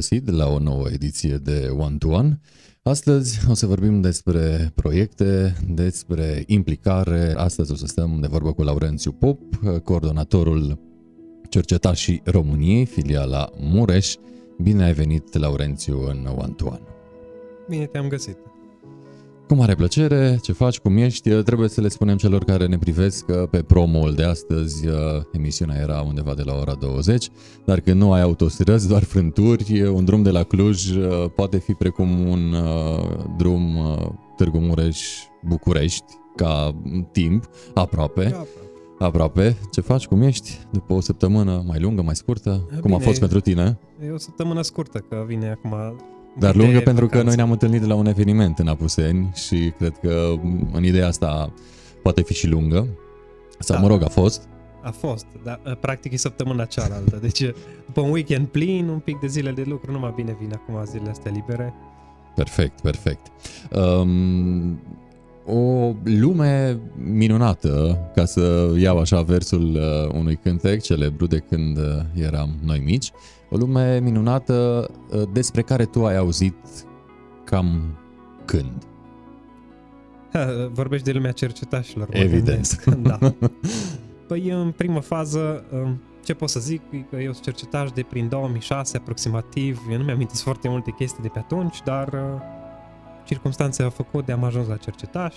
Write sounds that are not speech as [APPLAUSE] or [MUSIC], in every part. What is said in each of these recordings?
găsit la o nouă ediție de One to One. Astăzi o să vorbim despre proiecte, despre implicare. Astăzi o să stăm de vorbă cu Laurențiu Pop, coordonatorul Cercetașii României, filiala Mureș. Bine ai venit, Laurențiu, în One to One. Bine te-am găsit. Cu mare plăcere, ce faci, cum ești, trebuie să le spunem celor care ne privesc că pe promo de astăzi uh, emisiunea era undeva de la ora 20, dar când nu ai autostrăzi, doar frânturi, un drum de la Cluj uh, poate fi precum un uh, drum Târgu Mureș-București, ca timp, aproape. Aproape. Ce faci? Cum ești? După o săptămână mai lungă, mai scurtă? Bine, cum a fost pentru tine? E o săptămână scurtă, că vine acum dar lungă pentru vacanță. că noi ne-am întâlnit la un eveniment în Apuseni și cred că în ideea asta poate fi și lungă. Sau da. mă rog, a fost. A fost, dar ă, practic e săptămâna cealaltă. Deci după un weekend plin, un pic de zile de lucru, numai bine vine acum zilele astea libere. Perfect, perfect. Um, o lume minunată, ca să iau așa versul uh, unui cântec celebru de când uh, eram noi mici, o lume minunată uh, despre care tu ai auzit cam când? [LAUGHS] vorbești de lumea cercetașilor. Evident. [LAUGHS] da. Păi în primă fază, ce pot să zic, că eu sunt cercetaș de prin 2006 aproximativ, eu nu mi-am foarte multe chestii de pe atunci, dar circunstanțe au făcut de am ajuns la cercetaș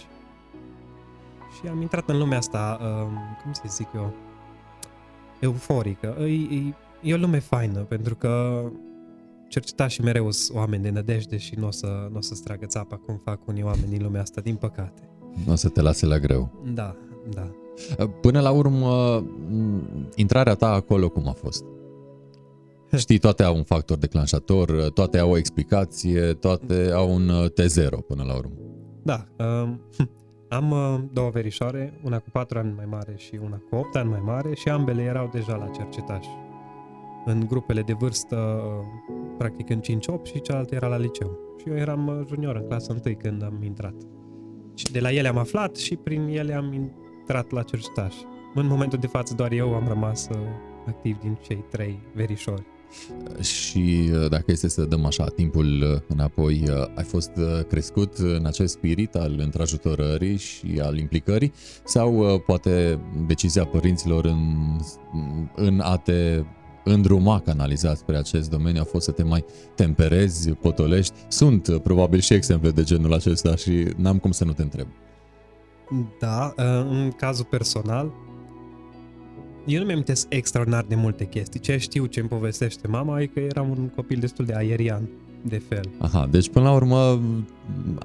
și am intrat în lumea asta, cum să zic eu, euforică. E, e, e o lume faină, pentru că cercetașii mereu sunt oameni de nădejde și nu o să, n-o să stragă țapa cum fac unii oameni din lumea asta, din păcate. Nu o să te lase la greu. Da, da. Până la urmă, intrarea ta acolo cum a fost? [LAUGHS] Știi, toate au un factor declanșator, toate au o explicație, toate au un uh, T0 până la urmă. Da. Um, [LAUGHS] am uh, două verișoare, una cu 4 ani mai mare și una cu 8 ani mai mare și ambele erau deja la cercetaș. În grupele de vârstă, uh, practic în 5-8 și cealaltă era la liceu. Și eu eram uh, junior în clasa 1 când am intrat. Și de la ele am aflat și prin ele am intrat la cercetaș. În momentul de față doar eu am rămas uh, activ din cei trei verișori. Și uh, dacă este să dăm așa timpul uh, înapoi, uh, ai fost crescut în acest spirit al întrajutorării și al implicării sau poate decizia părinților în, în a te îndruma canalizat spre acest domeniu a fost să te mai temperezi, potolești? Sunt probabil și exemple de genul acesta și n-am cum să nu te întreb. Da, în cazul personal, eu nu mi-am extraordinar de multe chestii. Ce știu, ce îmi povestește mama, e că eram un copil destul de aerian, de fel. Aha, deci până la urmă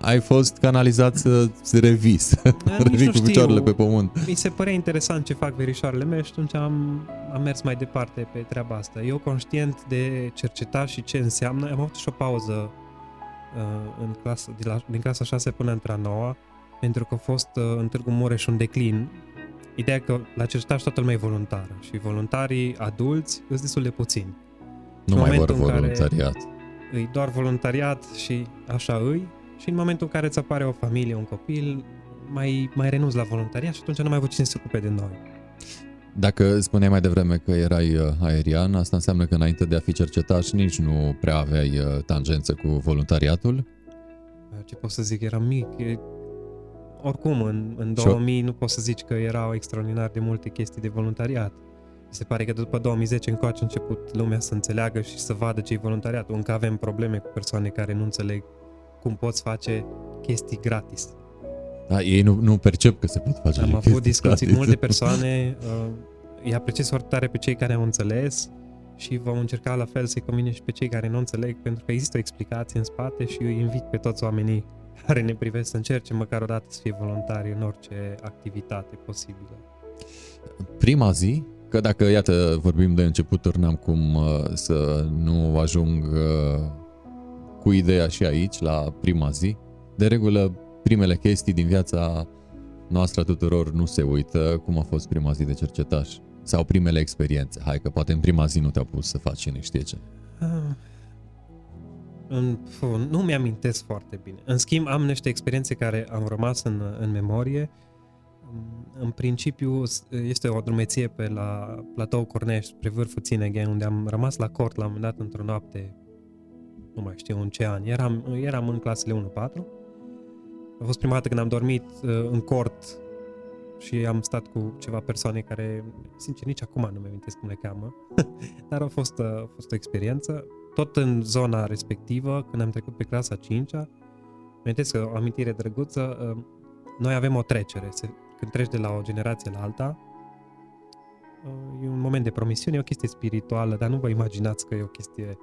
ai fost canalizat să revis, revii cu picioarele pe pământ. Mi se părea interesant ce fac verișoarele mele și atunci am, am mers mai departe pe treaba asta. Eu conștient de cercetat și ce înseamnă, am avut și o pauză uh, în clasă, din, la, din clasa 6 până într-a 9 pentru că a fost uh, în Târgu Mureș un declin Ideea că la cercetaș toată lumea e voluntară și voluntarii adulți sunt destul de puțini. Nu în mai vor voluntariat. Îi doar voluntariat și așa îi și în momentul în care îți apare o familie, un copil, mai, mai renunți la voluntariat și atunci nu mai ai cine să se ocupe de noi. Dacă spuneai mai devreme că erai uh, aerian, asta înseamnă că înainte de a fi cercetaș nici nu prea aveai uh, tangență cu voluntariatul? Ce pot să zic, eram mic, oricum, în, în 2000 nu poți să zici că erau extraordinar de multe chestii de voluntariat. Mi se pare că după 2010 încoace a început lumea să înțeleagă și să vadă ce e voluntariat. Încă avem probleme cu persoane care nu înțeleg cum poți face chestii gratis. Da, ei nu, nu percep că se pot face Am avut discuții cu multe [LAUGHS] persoane, uh, îi apreciez foarte tare pe cei care au înțeles și vom încerca la fel să-i convine și pe cei care nu înțeleg, pentru că există o explicație în spate și îi invit pe toți oamenii care ne privesc să încerce măcar o dată să fie voluntari în orice activitate posibilă. Prima zi, că dacă, iată, vorbim de începuturi, n-am cum uh, să nu ajung uh, cu ideea și aici, la prima zi. De regulă, primele chestii din viața noastră tuturor nu se uită cum a fost prima zi de cercetaș sau primele experiențe. Hai că poate în prima zi nu te-au pus să faci cine știe ce. Ah, în, nu mi-amintesc foarte bine. În schimb, am niște experiențe care am rămas în, în memorie. În principiu, este o drumeție pe la platou Cornești, spre vârful Țineghe, unde am rămas la cort la un moment dat într-o noapte nu mai știu în ce an, eram, eram în clasele 1-4. A fost prima dată când am dormit uh, în cort și am stat cu ceva persoane care, sincer, nici acum nu mi amintesc cum le cheamă, [LAUGHS] dar a fost, uh, a fost o experiență. Tot în zona respectivă, când am trecut pe clasa 5-a, amintesc că o amintire drăguță, uh, noi avem o trecere. Se, când treci de la o generație la alta, uh, e un moment de promisiune, e o chestie spirituală, dar nu vă imaginați că e o chestie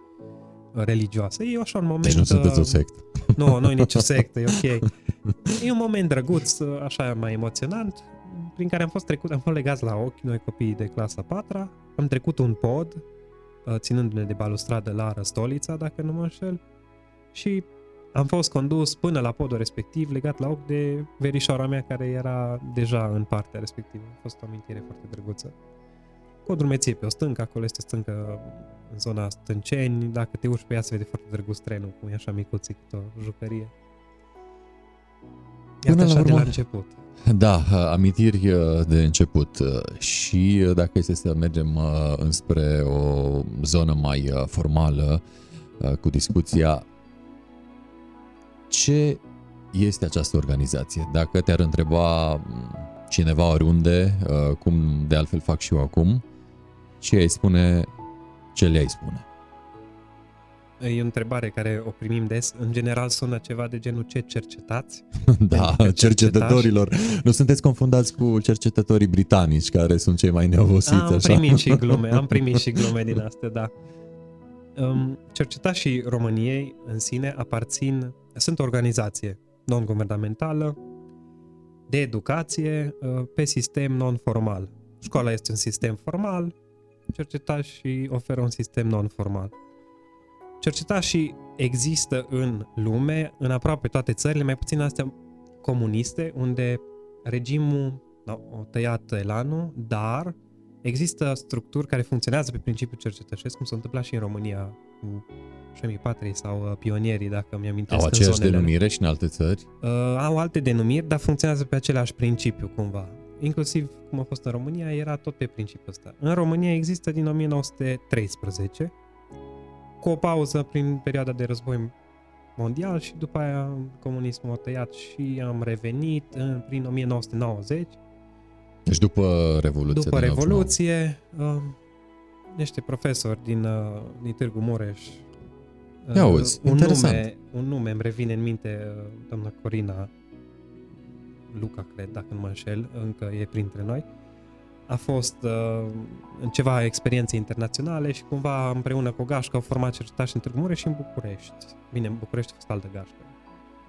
religioasă. E așa un moment... Deci nu sunteți o sectă. Nu, nu e nicio [LAUGHS] sectă, e ok. E un moment drăguț, așa mai emoționant, prin care am fost trecut, am fost legați la ochi, noi copiii de clasa 4 am trecut un pod, uh, ținându-ne de balustradă la Răstolița, dacă nu mă înșel, și am fost condus până la podul respectiv, legat la ochi de verișoara mea care era deja în partea respectivă. A fost o amintire foarte drăguță. Cu o drumeție pe o stâncă, acolo este o stâncă în zona Stânceni, dacă te urci pe ea se vede foarte drăguț trenul, cum e așa micuțic, o jucărie. Iată Până la așa de urmă- la început. Da, amintiri uh, de început uh, și uh, dacă este să mergem uh, înspre o zonă mai uh, formală uh, cu discuția, ce este această organizație? Dacă te-ar întreba m, cineva oriunde, uh, cum de altfel fac și eu acum, ce ai spune, ce le-ai spune? E o întrebare care o primim des. În general sună ceva de genul ce cercetați? [LAUGHS] Da, Pentru că cercetătorilor. Nu sunteți confundați cu cercetătorii britanici, care sunt cei mai neobosiți. Am așa. primit și glume, [LAUGHS] am primit și glume din astea, da. Um, cercetașii României în sine aparțin, sunt o organizație non-guvernamentală de educație uh, pe sistem non-formal. Școala este un sistem formal, cercetașii oferă un sistem non-formal. Cercetașii există în lume, în aproape toate țările, mai puțin astea comuniste, unde regimul da, o tăiat elanul, dar există structuri care funcționează pe principiul cercetășesc, cum s-a întâmplat și în România cu șemii patrii sau uh, pionierii, dacă mi-amintesc Au în aceeași zonele alea. denumire și în alte țări? Uh, au alte denumiri, dar funcționează pe același principiu cumva. Inclusiv cum a fost în România, era tot pe principiul ăsta. În România există din 1913, cu o pauză prin perioada de război mondial și după aia comunismul a tăiat și am revenit în, prin 1990. Deci după Revoluție. După din 89. Revoluție, uh, niște profesori din, uh, din Târgu Mureș. uh, Ia auzi, un interesant. nume, un nume îmi revine în minte, uh, doamna Corina Luca, cred, dacă nu mă înșel, încă e printre noi. A fost uh, în ceva experiențe internaționale și cumva împreună cu o gașcă au format cercetași în Târgu Mureș și în București. Bine, în București a fost altă gașcă.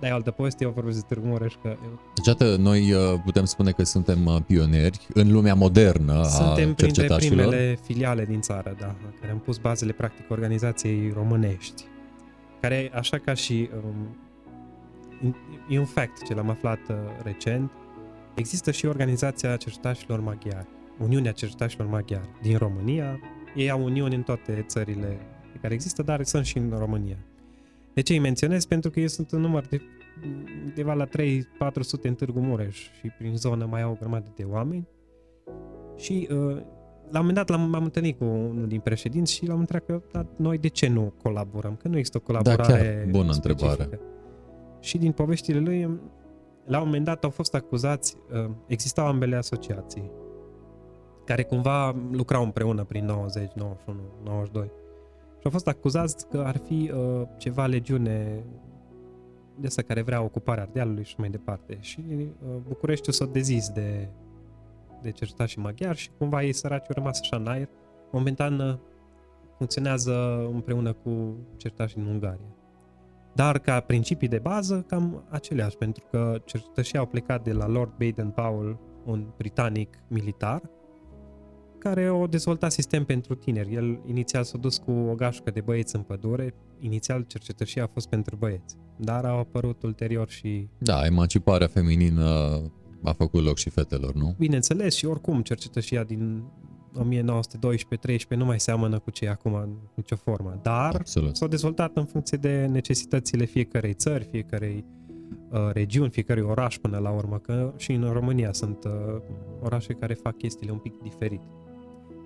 Dar e altă poveste, eu vorbesc de Târgu Mureș că eu Deci, atât, noi uh, putem spune că suntem uh, pionieri în lumea modernă Suntem a printre cercetașilor. primele filiale din țară, da, care am pus bazele practic organizației românești. Care, așa ca și um, e un fact ce l-am aflat uh, recent, există și organizația cercetașilor maghiari, Uniunea Cercetașilor Maghiari din România. Ei au uniuni în toate țările care există, dar sunt și în România. De ce îi menționez? Pentru că ei sunt în număr de undeva la 3-400 în Târgu Mureș și prin zonă mai au o grămadă de oameni. Și uh, la un moment dat l-am, m-am întâlnit cu unul din președinți și l-am întrebat că dar noi de ce nu colaborăm? Că nu există o colaborare Da, chiar, bună specifică. întrebare. Și din poveștile lui, la un moment dat au fost acuzați, uh, existau ambele asociații, care cumva lucrau împreună prin 90, 91, 92. Și au fost acuzați că ar fi uh, ceva legiune de asta care vrea ocuparea Ardealului și mai departe. Și uh, Bucureștiul s-a dezis de, de cercetașii maghiari și cumva ei săraci au rămas așa în aer. Momentan uh, funcționează împreună cu cercetașii din Ungaria. Dar ca principii de bază, cam aceleași, pentru că cercetășii au plecat de la Lord Baden-Powell, un britanic militar, care a dezvoltat sistem pentru tineri. El inițial s-a dus cu o gașcă de băieți în pădure, inițial cercetășia a fost pentru băieți, dar au apărut ulterior și, Da, emanciparea feminină a făcut loc și fetelor, nu? bineînțeles, și oricum cercetășia din 1912-13 nu mai seamănă cu ce e acum în nicio formă, dar Absolut. s-au dezvoltat în funcție de necesitățile fiecarei țări, fiecarei uh, regiuni, fiecărui oraș până la urmă, că și în România sunt uh, orașe care fac chestiile un pic diferit.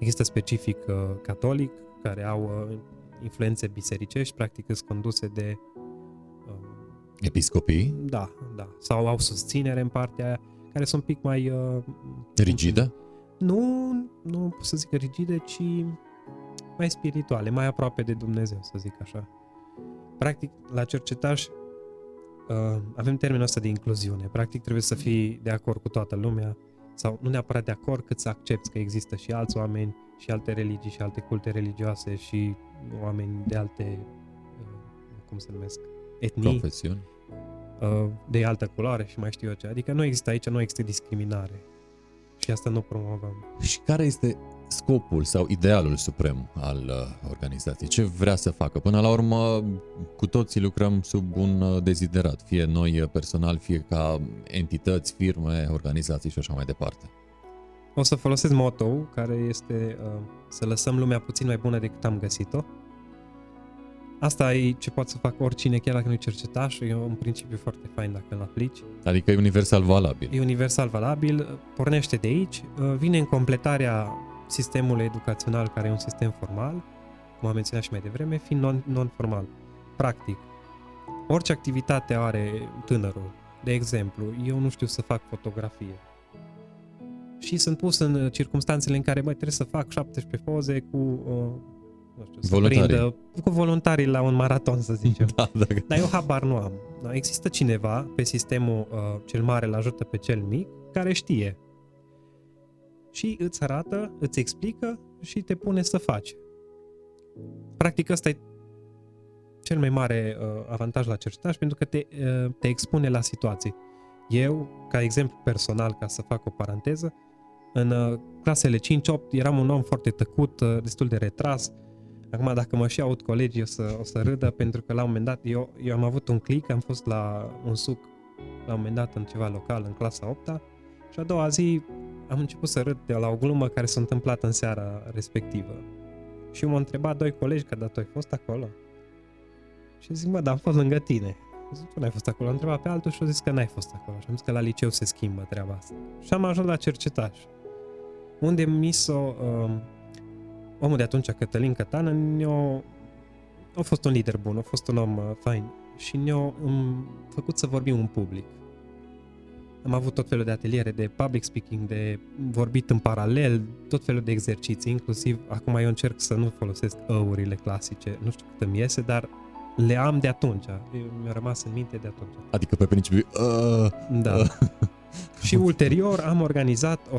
Există specific uh, catolic, care au uh, influențe bisericești, practic sunt conduse de uh, Episcopii? da, da, sau au susținere în partea aia, care sunt un pic mai uh, Rigidă? nu, nu pot să zic rigide, ci mai spirituale, mai aproape de Dumnezeu, să zic așa. Practic, la cercetaș uh, avem termenul ăsta de incluziune. Practic, trebuie să fii de acord cu toată lumea, sau nu neapărat de acord, cât să accepti că există și alți oameni, și alte religii, și alte culte religioase, și oameni de alte, uh, cum se numesc, etnii, Confesiuni? uh, de altă culoare și mai știu eu ce. Adică nu există aici, nu există discriminare. Și asta nu promovăm. Și care este scopul sau idealul suprem al uh, organizației? Ce vrea să facă? Până la urmă, cu toții lucrăm sub un uh, deziderat, fie noi uh, personal, fie ca entități, firme, organizații și așa mai departe. O să folosesc motto care este uh, să lăsăm lumea puțin mai bună decât am găsit-o. Asta e ce poate să facă oricine, chiar dacă nu-i cercetaș, e un principiu foarte fain dacă îl aplici. Adică e universal valabil. E universal valabil, pornește de aici, uh, vine în completarea sistemului educațional, care e un sistem formal, cum am menționat și mai devreme, fiind non- non-formal. Practic, orice activitate are tânărul, de exemplu, eu nu știu să fac fotografie, și sunt pus în uh, circunstanțele în care, băi, trebuie să fac 17 poze cu, uh, nu știu, să Voluntarii. prindă, cu voluntarii la un maraton, să zicem. [LAUGHS] Da, da. Dar eu habar nu am. Da, Există cineva pe sistemul uh, cel mare îl ajută pe cel mic care știe. Și îți arată, îți explică și te pune să faci. Practic ăsta e cel mai mare uh, avantaj la cercetare pentru că te, uh, te expune la situații. Eu, ca exemplu personal, ca să fac o paranteză, în uh, clasele 5-8 eram un om foarte tăcut, uh, destul de retras, Acum, dacă mă și aud colegii, o să, o să râdă, pentru că la un moment dat, eu, eu am avut un click, am fost la un suc, la un moment dat, în ceva local, în clasa 8 și a doua zi am început să râd de la o glumă care s-a întâmplat în seara respectivă. Și m-au întrebat doi colegi că, da, tu ai fost acolo? Și zic, mă, dar am fost lângă tine. Zic, tu n-ai fost acolo. Am întrebat pe altul și a zis că n-ai fost acolo. Și am zis că la liceu se schimbă treaba asta. Și am ajuns la cercetaș. Unde mi s-o... Uh, omul de atunci, Cătălin Cătană, ne-a, a fost un lider bun, a fost un om uh, fain și ne-a um, făcut să vorbim în public. Am avut tot felul de ateliere de public speaking, de vorbit în paralel, tot felul de exerciții, inclusiv acum eu încerc să nu folosesc ăurile clasice, nu știu cât îmi iese, dar le am de atunci, mi-a rămas în minte de atunci. Adică pe principiu... Uh, Da. uh, [LAUGHS] și ulterior am organizat o,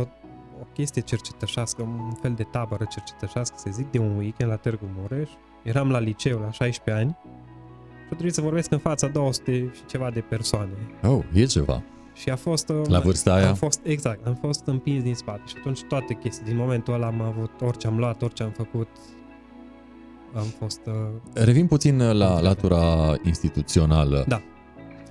o chestie cercetășească, un fel de tabără cercetășească, să zic, de un weekend la Târgu Mureș. Eram la liceu la 16 ani și a trebuit să vorbesc în fața 200 și ceva de persoane. oh, e ceva. Și a fost... uh, La vârsta aia? Am fost, exact, am fost împins din spate și atunci toate chestii, din momentul ăla am avut orice am luat, orice am făcut, am fost... Uh, Revin puțin la latura instituțională. Da.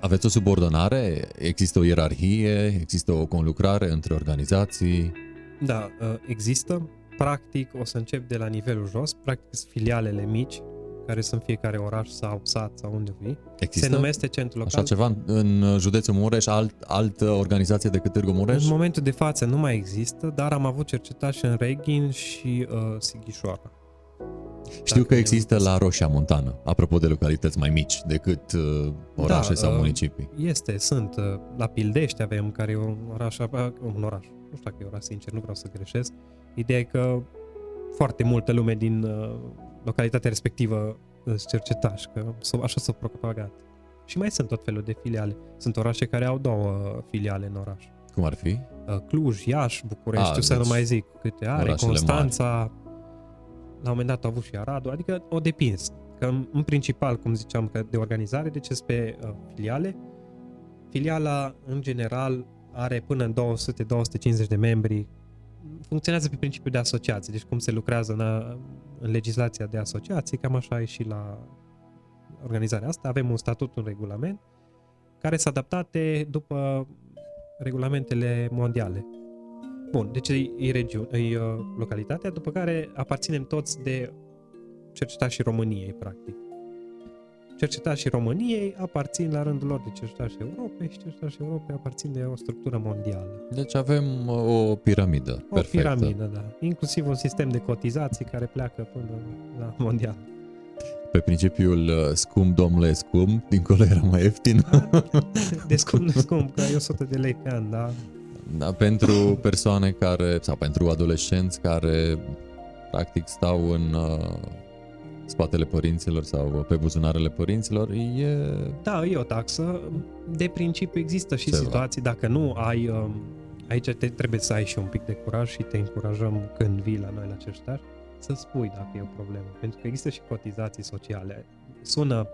Aveți o subordonare? Există o ierarhie? Există o conlucrare între organizații? Da, uh, există. Practic, o să încep de la nivelul jos. Practic, sunt filialele mici, care sunt fiecare oraș sau sat sau unde vii. Există Se numește centru local. așa ceva în- în județul Mureș, alt, altă organizație decât Târgu Mureș? În momentul de față nu mai există, dar am avut cercetași în Reghin și uh, Sighișoara. Știu Dacă că e există un- la Roșia Montană, apropo de localități mai mici decât uh, orașe Da, sau uh, municipii. Este, sunt. uh, La Pildești avem, care e un oraș, uh, un oraș, nu știu dacă e oraș, sincer, nu vreau să greșesc. Ideea e că foarte multă lume din uh, localitatea respectivă sunt cercetași, că s-o- așa s-au propagat. Și mai sunt tot felul de filiale. Sunt orașe care au două uh, filiale în oraș. Cum ar fi? Uh, Cluj, Iași, București, Ah, știu să deci nu mai zic câte are, orașele Constanța, la un moment dat au avut și Aradu, adică o depins. Că în în principal, cum ziceam, că de organizare, deci sunt pe uh, filiale. Filiala, în general, are până în 200-250 de membri. Funcționează pe principiul de asociații, deci cum se lucrează în, a- în legislația de asociații, cam așa e și la organizarea asta. Avem un statut, un regulament, care sunt adaptate după regulamentele mondiale. Bun, deci e, e, regiune, e uh, localitatea, după care aparținem toți de cercetașii României, practic. Cercetașii României aparțin la rândul lor de cercetașii Europei și cercetașii Europei aparțin de o structură mondială. Deci avem uh, o piramidă O perfectă. piramidă, da. Inclusiv un sistem de cotizații care pleacă până la mondial. Pe principiul uh, scump, domnule, scump, dincolo era mai ieftin. De scump, nu scump, că e 100 de lei pe an, da. Da, pentru persoane care, sau pentru adolescenți care practic stau în uh, spatele părinților sau pe buzunarele părinților, e... Da, e o taxă. De principiu există și Ceva. situații, dacă nu ai... um, Aici te, trebuie să ai și un pic de curaj și te încurajăm când vii la noi la cercetare să spui dacă e o problemă. Pentru că există și cotizații sociale. Sună,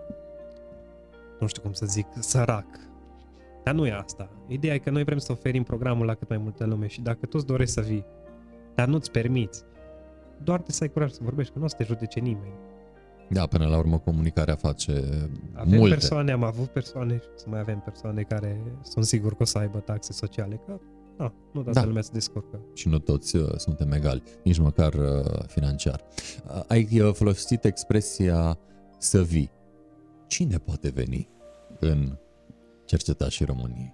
nu știu cum să zic, sărac. Dar nu e asta. Ideea e că noi vrem să oferim programul la cât mai multă lume și dacă tu îți dorești să vii, dar nu-ți permiți, doar te să ai curaj să vorbești, că nu o să te judece nimeni. Da, până la urmă comunicarea face Avem multe. persoane, am avut persoane și o să mai avem persoane care sunt sigur că o să aibă taxe sociale, că na, nu toată Da. lumea se descurcă. și nu toți uh, suntem egali, nici măcar uh, financiar. Uh, ai uh, folosit expresia să vii. Cine poate veni în cercetașii României?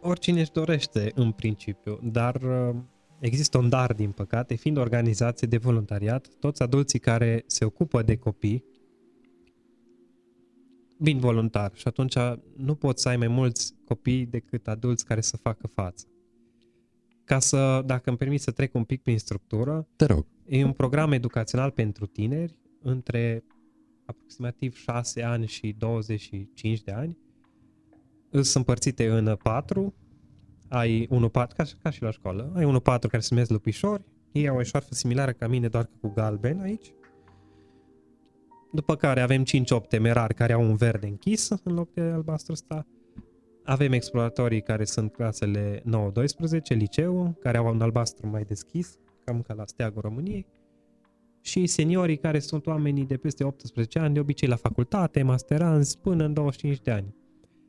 Oricine își dorește în principiu, dar uh, există un dar din păcate, fiind o organizație de voluntariat, toți adulții care se ocupă de copii vin voluntar și atunci nu poți să ai mai mulți copii decât adulți care să facă față. Ca să, dacă îmi permis să trec un pic prin structură, Te rog. E un program educațional pentru tineri între aproximativ 6 ani și 25 de ani. Sunt împărțite în patru. Ai 1-4, ca, și- ca și la școală. Ai 1-4 care se numesc lupișori. Ei au o eșarfă similară ca mine, doar că cu galben aici. După care avem 5-8 temerari care au un verde închis în loc de albastru ăsta. Avem exploratorii care sunt clasele 9-12, liceu, care au un albastru mai deschis, cam ca la steagul României. Și seniorii care sunt oamenii de peste 18 ani, de obicei la facultate, masteranți, până în 25 de ani.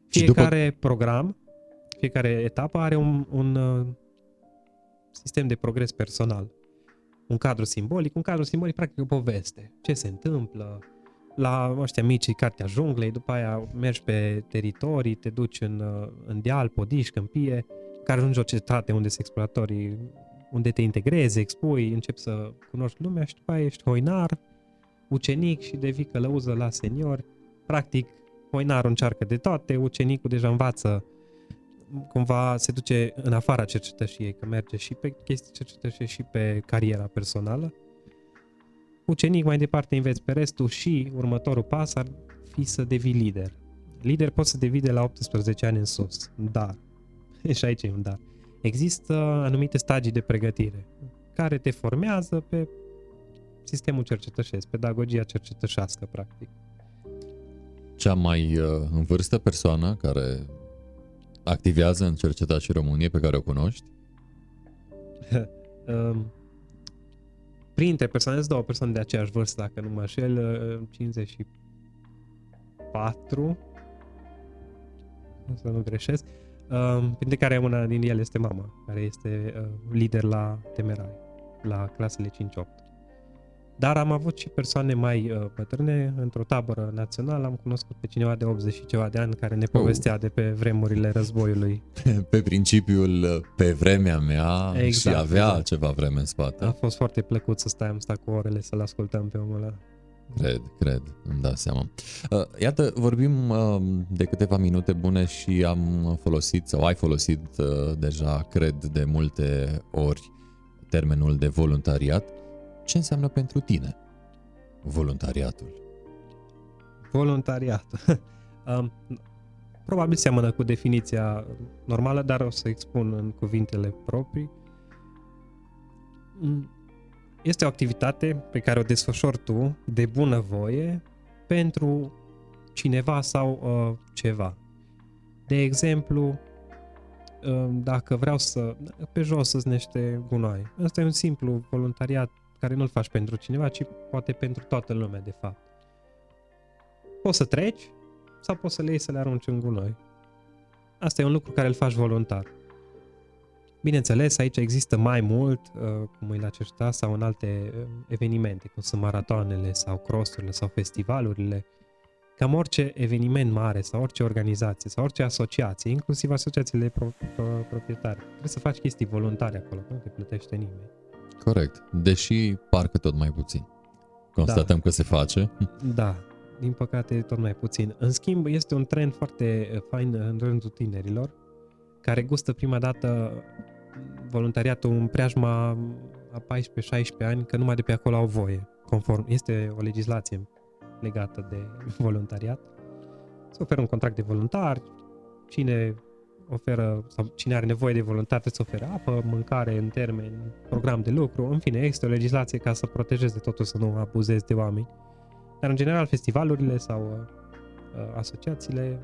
Și după- Fiecare program, fiecare etapă are un, un uh, sistem de progres personal. Un cadru simbolic, un cadru simbolic practic o poveste. Ce se întâmplă, la ăștia mici, cartea junglei, după aia mergi pe teritorii, te duci în, uh, în deal, podiș, câmpie, care ajungi o cetate unde sunt exploratorii, unde te integrezi, expui, începi să cunoști lumea și după aia ești hoinar, ucenic și devii călăuză la senior. Practic, hoinarul încearcă de toate, ucenicul deja învață cumva se duce în afara cercetășiei, că merge și pe chestii cercetășie și pe cariera personală. Ucenic mai departe înveți pe restul și următorul pas ar fi să devii lider. Lider poți să devii de la 18 ani în sus, dar, [LAUGHS] și aici e un dar, există anumite stagii de pregătire care te formează pe sistemul cercetășesc, pedagogia cercetășească, practic. Cea mai uh, în vârstă persoană care activează în cercetașii României pe care o cunoști? [LAUGHS] Um, printre persoane, sunt două persoane de aceeași vârstă, dacă nu mă înșel, uh, 54, să nu greșesc, um, printre care una din ele este mama, care este uh, lider la temerari, la clasele 5-8. Dar am avut și persoane mai uh, bătrâne, într-o tabără națională, am cunoscut pe cineva de 80 și ceva de ani care ne povestea de pe vremurile războiului. [LAUGHS] Pe principiul uh, pe vremea mea Exact, și avea exact. ceva vreme în spate. A fost foarte plăcut să stai, am stat cu orele să-l ascultăm pe omul ăla. Cred, cred, îmi dau seama. Uh, Iată, vorbim uh, de câteva minute bune și am folosit sau ai folosit uh, deja, cred, de multe ori termenul de voluntariat. Ce înseamnă pentru tine voluntariatul? Voluntariat. [LAUGHS] um, probabil seamănă cu definiția normală, dar o să expun în cuvintele proprii. Mm, Este o activitate pe care o desfășori tu de bună voie pentru cineva sau uh, ceva. De exemplu, um, dacă vreau să... pe jos să niște gunoi. Asta e un simplu voluntariat care nu-l faci pentru cineva, ci poate pentru toată lumea, de fapt. Poți să treci sau poți să le iei să le arunci în gunoi. Asta e un lucru care îl faci voluntar. Bineînțeles, aici există mai mult, uh, cum e la Cerșta sau în alte uh, evenimente, cum sunt maratoanele sau crossurile sau festivalurile. Cam orice eveniment mare sau orice organizație sau orice asociație, inclusiv asociațiile de pro- pro- proprietari, trebuie să faci chestii voluntare acolo, că nu te plătește nimeni. Corect, deși parcă tot mai puțin. Constatăm că se face. Da, din păcate tot mai puțin. În schimb, este un trend foarte uh, fain în rândul tinerilor, care gustă prima dată voluntariatul în preajma a 14-16 ani, că numai de pe acolo au voie, conform. Este o legislație legată de voluntariat. Se oferă un contract de voluntar, cine oferă, sau cine are nevoie de voluntar să ofere apă, mâncare în termen, program de lucru, în fine, există o legislație ca să protejeze totul, să nu abuzezi de oameni. Dar, în general, festivalurile sau uh, asociațiile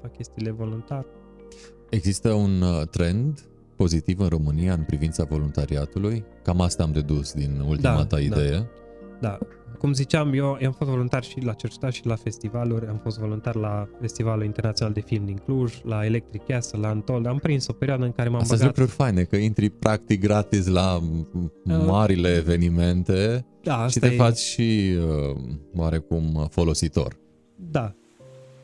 fac chestiile voluntar. Există un uh, trend pozitiv în România în privința voluntariatului? Cam asta am dedus din ultima Da, ta da. idee. Da, cum ziceam, eu, eu am fost voluntar și la cercetare și la festivaluri, am fost voluntar la Festivalul Internațional de Film din Cluj, la Electric Castle, la Antol, am prins o perioadă în care m-am Asta sunt băgat... lucruri faine, că intri practic gratis la m- marile evenimente Da, și asta te e, faci și uh, oarecum folositor. Da.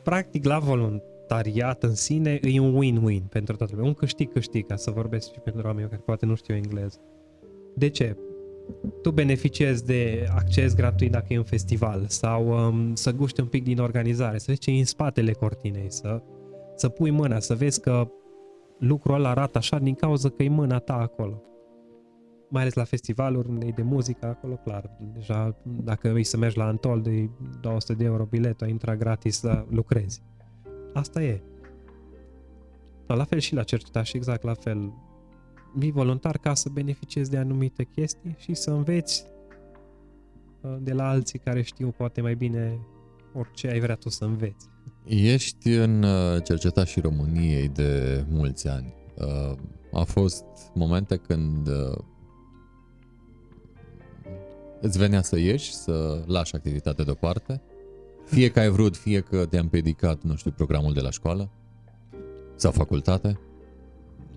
Practic, la voluntariat în sine e un win-win pentru toată lumea. Un câștig-câștig, ca să vorbesc și pentru oamenii care poate nu știu engleză. De ce? Tu beneficiezi de acces gratuit dacă e un festival sau um, să guști un pic din organizare, să vezi ce e în spatele cortinei, să, să pui mâna, să vezi că lucrul ăla arată așa din cauza că e mâna ta acolo. Mai ales la festivaluri unde e de muzică, acolo clar, deja dacă vrei să mergi la Antol de 200 de euro biletul, intra gratis să lucrezi. Asta e. Dar la fel și la cercetare și exact la fel. Vii voluntar ca să beneficiezi de anumite chestii și să înveți uh, de la alții care știu poate mai bine orice ai vrea tu să înveți. Ești în uh, cerceta și României de mulți ani. Uh, A fost momente când uh, îți venea să ieși, să lași activitatea deoparte? Fie că ai vrut, fie că te-a împiedicat, nu știu, programul de la școală? Sau facultate?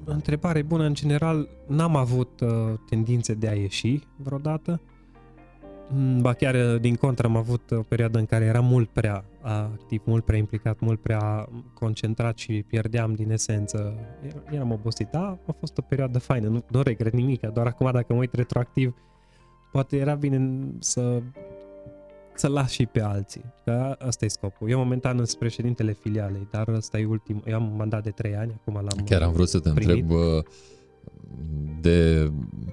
Întrebare bună, în general n-am avut uh, tendințe de a ieși vreodată. Mm, Ba chiar uh, din contră am avut o perioadă în care eram mult prea activ, mult prea implicat, mult prea concentrat și pierdeam din esență. Er- Eram obosit, da, a fost o perioadă faină, nu, nu regret nimic, doar acum dacă mă uit retroactiv, poate era bine să să las și pe alții. Că asta e scopul. Eu momentan sunt președintele filialei, dar ăsta e ultim. Eu am un mandat de 3 ani, acum l-am Chiar am vrut să te primit. întreb uh, de,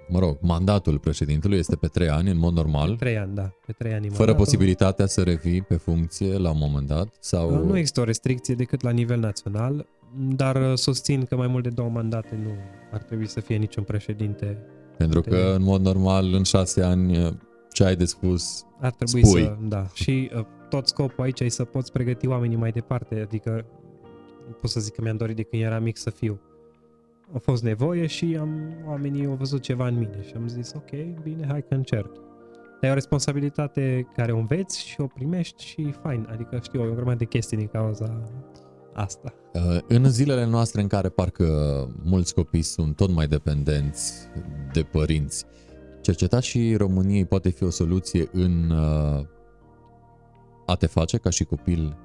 mă rog, mandatul președintelui este pe trei ani, în mod normal, 3 ani, da. Pe 3 ani. e fără mandatul. posibilitatea să revii pe funcție la un moment dat? Sau... Nu există o restricție decât la nivel național, dar uh, susțin că mai mult de două mandate nu ar trebui să fie niciun președinte. Pentru Te- că, în mod normal, în șase ani, uh, ce ai de spus Ar trebui Spui. să, da. Și uh, tot scopul aici e să poți pregăti oamenii mai departe, adică nu pot să zic că mi-am dorit de când eram mic să fiu. A fost nevoie și am, oamenii au văzut ceva în mine și am zis, ok, bine, hai că încerc. Dar e o responsabilitate care o înveți și o primești și fain, adică știu o grămadă de chestii din cauza asta. Uh, În zilele noastre în care parcă mulți copii sunt tot mai dependenți de părinți, cercetașii României poate fi o soluție în uh, a te face ca și copil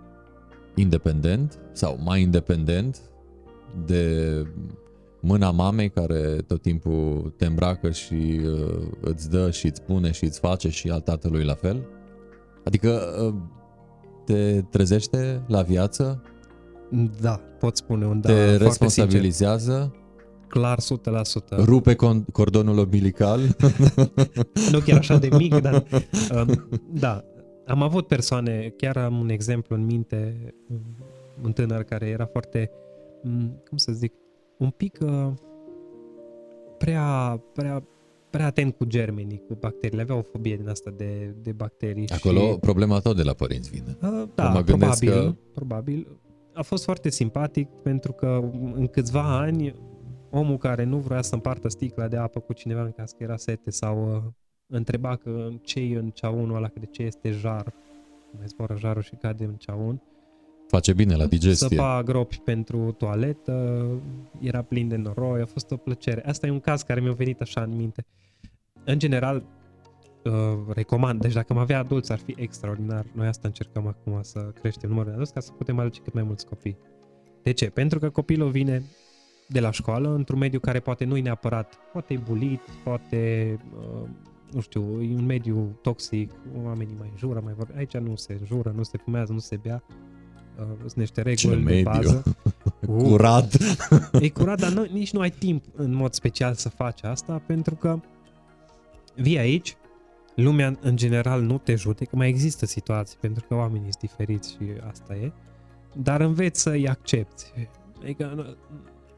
independent sau mai independent de mâna mamei care tot timpul te îmbracă și uh, îți dă și îți pune și îți face și al tatălui la fel? Adică uh, te trezește la viață Da, pot spune un da te foarte responsabilizează, sincer. Clar 100%. rupe con- cordonul umbilical. [LAUGHS] nu chiar așa de mic, dar [LAUGHS] um, da, am avut persoane, chiar am un exemplu în minte, um, un tânăr care era foarte, um, cum să zic, un pic uh, prea, prea, prea atent cu germenii, cu bacteriile. Avea o fobie din asta de, de bacterii. Acolo și, problema tot de la părinți vine. uh, da, mă gândesc probabil, că- probabil. A fost foarte simpatic pentru că în câțiva ani omul care nu vrea să împartă sticla de apă cu cineva în caz că era sete sau uh, întreba că ce e în ceaunul ăla, că de ce este jar, mai zboară jarul și cade în ceaun. Face bine la digestie. Săpa gropi pentru toaletă, era plin de noroi, a fost o plăcere. Asta e un caz care mi-a venit așa în minte. În general, uh, recomand, deci dacă am avea adulți ar fi extraordinar. Noi asta încercăm acum să creștem numărul de adulți ca să putem aduce cât mai mulți copii. De ce? Pentru că copilul vine de la școală într-un mediu care poate nu-i neapărat, poate e bulit, poate uh, nu știu, e un mediu toxic, oamenii mai jură, mai vor. Aici nu se jură, nu se fumează, nu se bea. Uh, sunt niște reguli Ce de mediu. bază. [LAUGHS] Curat. E curat, dar nu, nici nu ai timp în mod special să faci asta, pentru că vii aici, lumea în general nu te judecă, mai există situații, pentru că oamenii sunt diferiți și asta e, dar înveți să-i accepti. Adică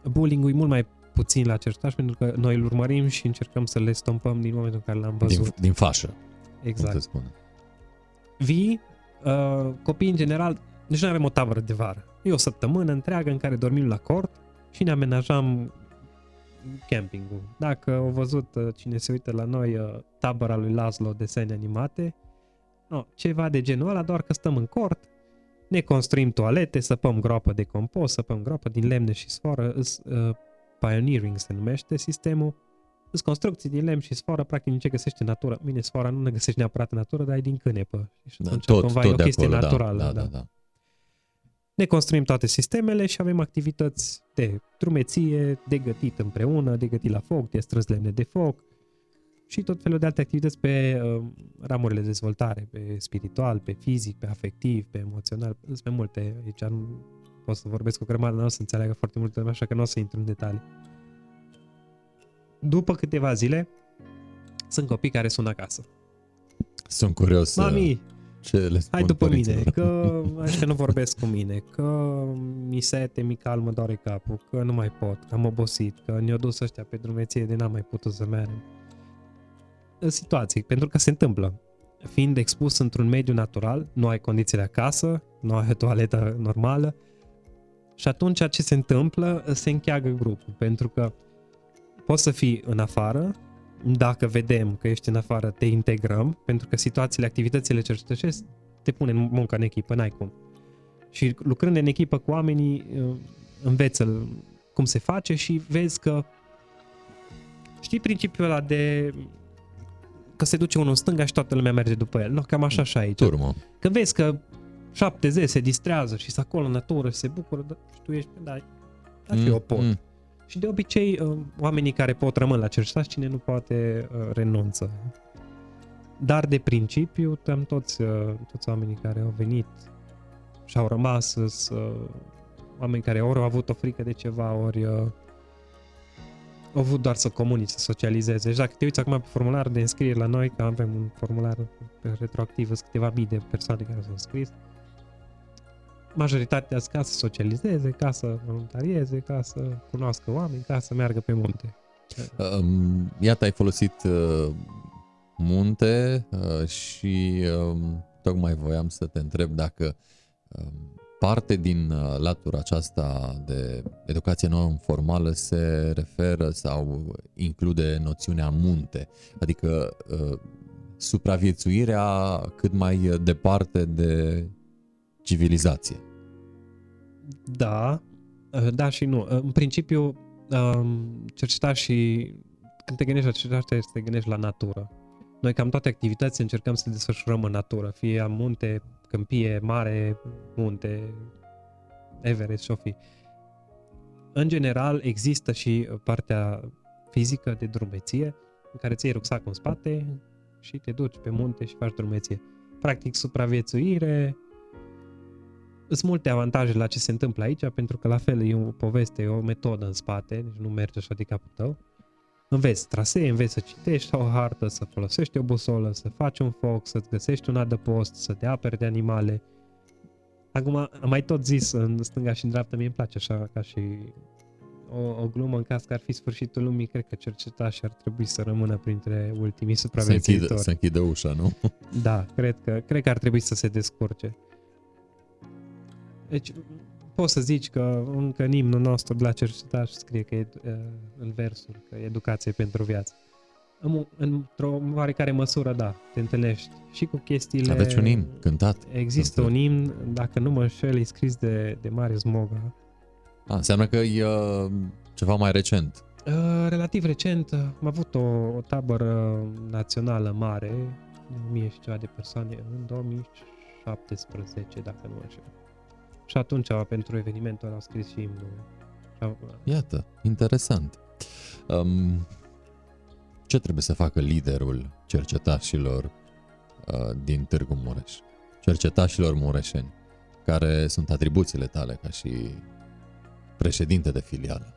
bullying-ul e mult mai puțin la cercetaș, pentru că noi îl urmărim și încercăm să le stompăm din momentul în care l-am văzut. Din, din fașă, cum exact. se spune. Vii, uh, copiii în general, deci noi avem o tabără de vară. E o săptămână întreagă în care dormim la cort și ne amenajam campingul. Dacă au văzut uh, cine se uită la noi uh, tabăra lui Laszlo desene animate, no, ceva de genul ăla, doar că stăm în cort, ne construim toalete, săpăm groapă de compost, săpăm groapă din lemne și sforă, îs, uh, pioneering se numește sistemul, sunt construcții din lemn și sforă, practic ce găsește natura. Bine, sfora nu ne găsești neapărat în natură, dar e din cânepă. Și Da, atunci tot, cumva tot e o de chestie acolo, naturală. da, da, da, da. Ne construim toate sistemele și avem activități de drumeție, de gătit împreună, de gătit la foc, de strâns lemne de foc și tot felul de alte activități pe uh, ramurile de dezvoltare, pe spiritual, pe fizic, pe afectiv, pe emoțional, sunt mai multe. Aici nu pot să vorbesc cu o grămadă, nu o să înțeleagă foarte multe, așa că nu o să intru în detalii. După câteva zile, sunt copii care sună acasă. Sunt curios uh, Mami, ce le spun Hai după mine, părinților. că [LAUGHS] ăștia nu vorbesc cu mine, că mi sete, mi calmă, doare capul, că nu mai pot, că am obosit, că ne-au dus ăștia pe drumeție de n-am mai putut să mergem. În situații, pentru că se întâmplă. Fiind expus într-un mediu natural, nu ai condiții de acasă, nu ai o toaletă normală și atunci ce se întâmplă, se încheagă grupul, pentru că poți să fii în afară, dacă vedem că ești în afară, te integrăm, pentru că situațiile, activitățile cercetășești te pune în muncă în echipă, n-ai cum. Și lucrând în echipă cu oamenii, uh, înveți cum se face și vezi că știi principiul ăla de că se duce unul în stânga și toată lumea merge după el. No, cam așa și aici. Turmă. Că vezi că 70 se distrează și sunt acolo în natură și se bucură, dar și tu ești, da, dar și eu pot. Mm. Și de obicei, uh, oamenii care pot rămân la cercetaș, cine nu poate uh, renunță. Dar de principiu, am toți, uh, toți oamenii care au venit și au rămas, uh, oameni care ori au avut o frică de ceva, ori uh, au avut doar să comunice, să socializeze. Deci dacă te uiți acum pe formular de înscriere la noi, că avem un formular retroactiv, sunt câteva mii de persoane care s-au înscris, majoritatea sunt ca să socializeze, ca să voluntarieze, ca să cunoască oameni, ca să meargă pe munte. Um, iată, ai folosit uh, munte uh, și um, tocmai voiam să te întreb dacă um, parte din uh, latura aceasta de educație non-formală se referă sau include noțiunea munte, adică uh, supraviețuirea cât mai departe de civilizație. Da, uh, da și nu. În principiu, um, cercetașii, când te gândești la cercetaș, trebuie să te gândești la natură. Noi cam toate activitățile încercăm să le desfășurăm în natură, fie am munte, câmpie, mare, munte, Everest și-o fi. În general, există și partea fizică de drumeție, în care ți iei rucsacul în spate și te duci pe munte și faci drumeție. Practic, supraviețuire, sunt multe avantaje la ce se întâmplă aici, pentru că la fel e o poveste, e o metodă în spate, deci nu merge așa de capul tău. Înveți trasee, înveți să citești o hartă, să folosești o busolă, să faci un foc, să-ți găsești un adăpost, să te aperi de animale. Acum, am mai tot zis în stânga și în dreapta, mie îmi place așa ca și o, o glumă în caz că ar fi sfârșitul lumii, cred că cercetașii ar trebui să rămână printre ultimii Să închidă, supraviețuitori. să închidă ușa, nu? Da, cred că, cred că ar trebui să se descurce. Deci, poți să zici că încă în imnul nostru de la cercetaș scrie că e uh, în versuri, că e educație pentru viață. În, într-o oarecare măsură, da, te întâlnești și cu chestiile... Aveți un imn cântat. Există un imn, dacă nu mă înșel, e scris de, de Marius Moga. A, înseamnă că e uh, ceva mai recent. Uh, relativ recent uh, am avut o, o tabără națională mare, de 1000 și ceva de persoane, în 2017, dacă nu mă înșel. Și atunci, pentru evenimentul ăla, au scris și imnul. Și am- Iată, interesant. Um, ce trebuie să facă liderul cercetașilor uh, din Târgu Mureș? Cercetașilor mureșeni, care sunt atribuțiile tale ca și președinte de filială.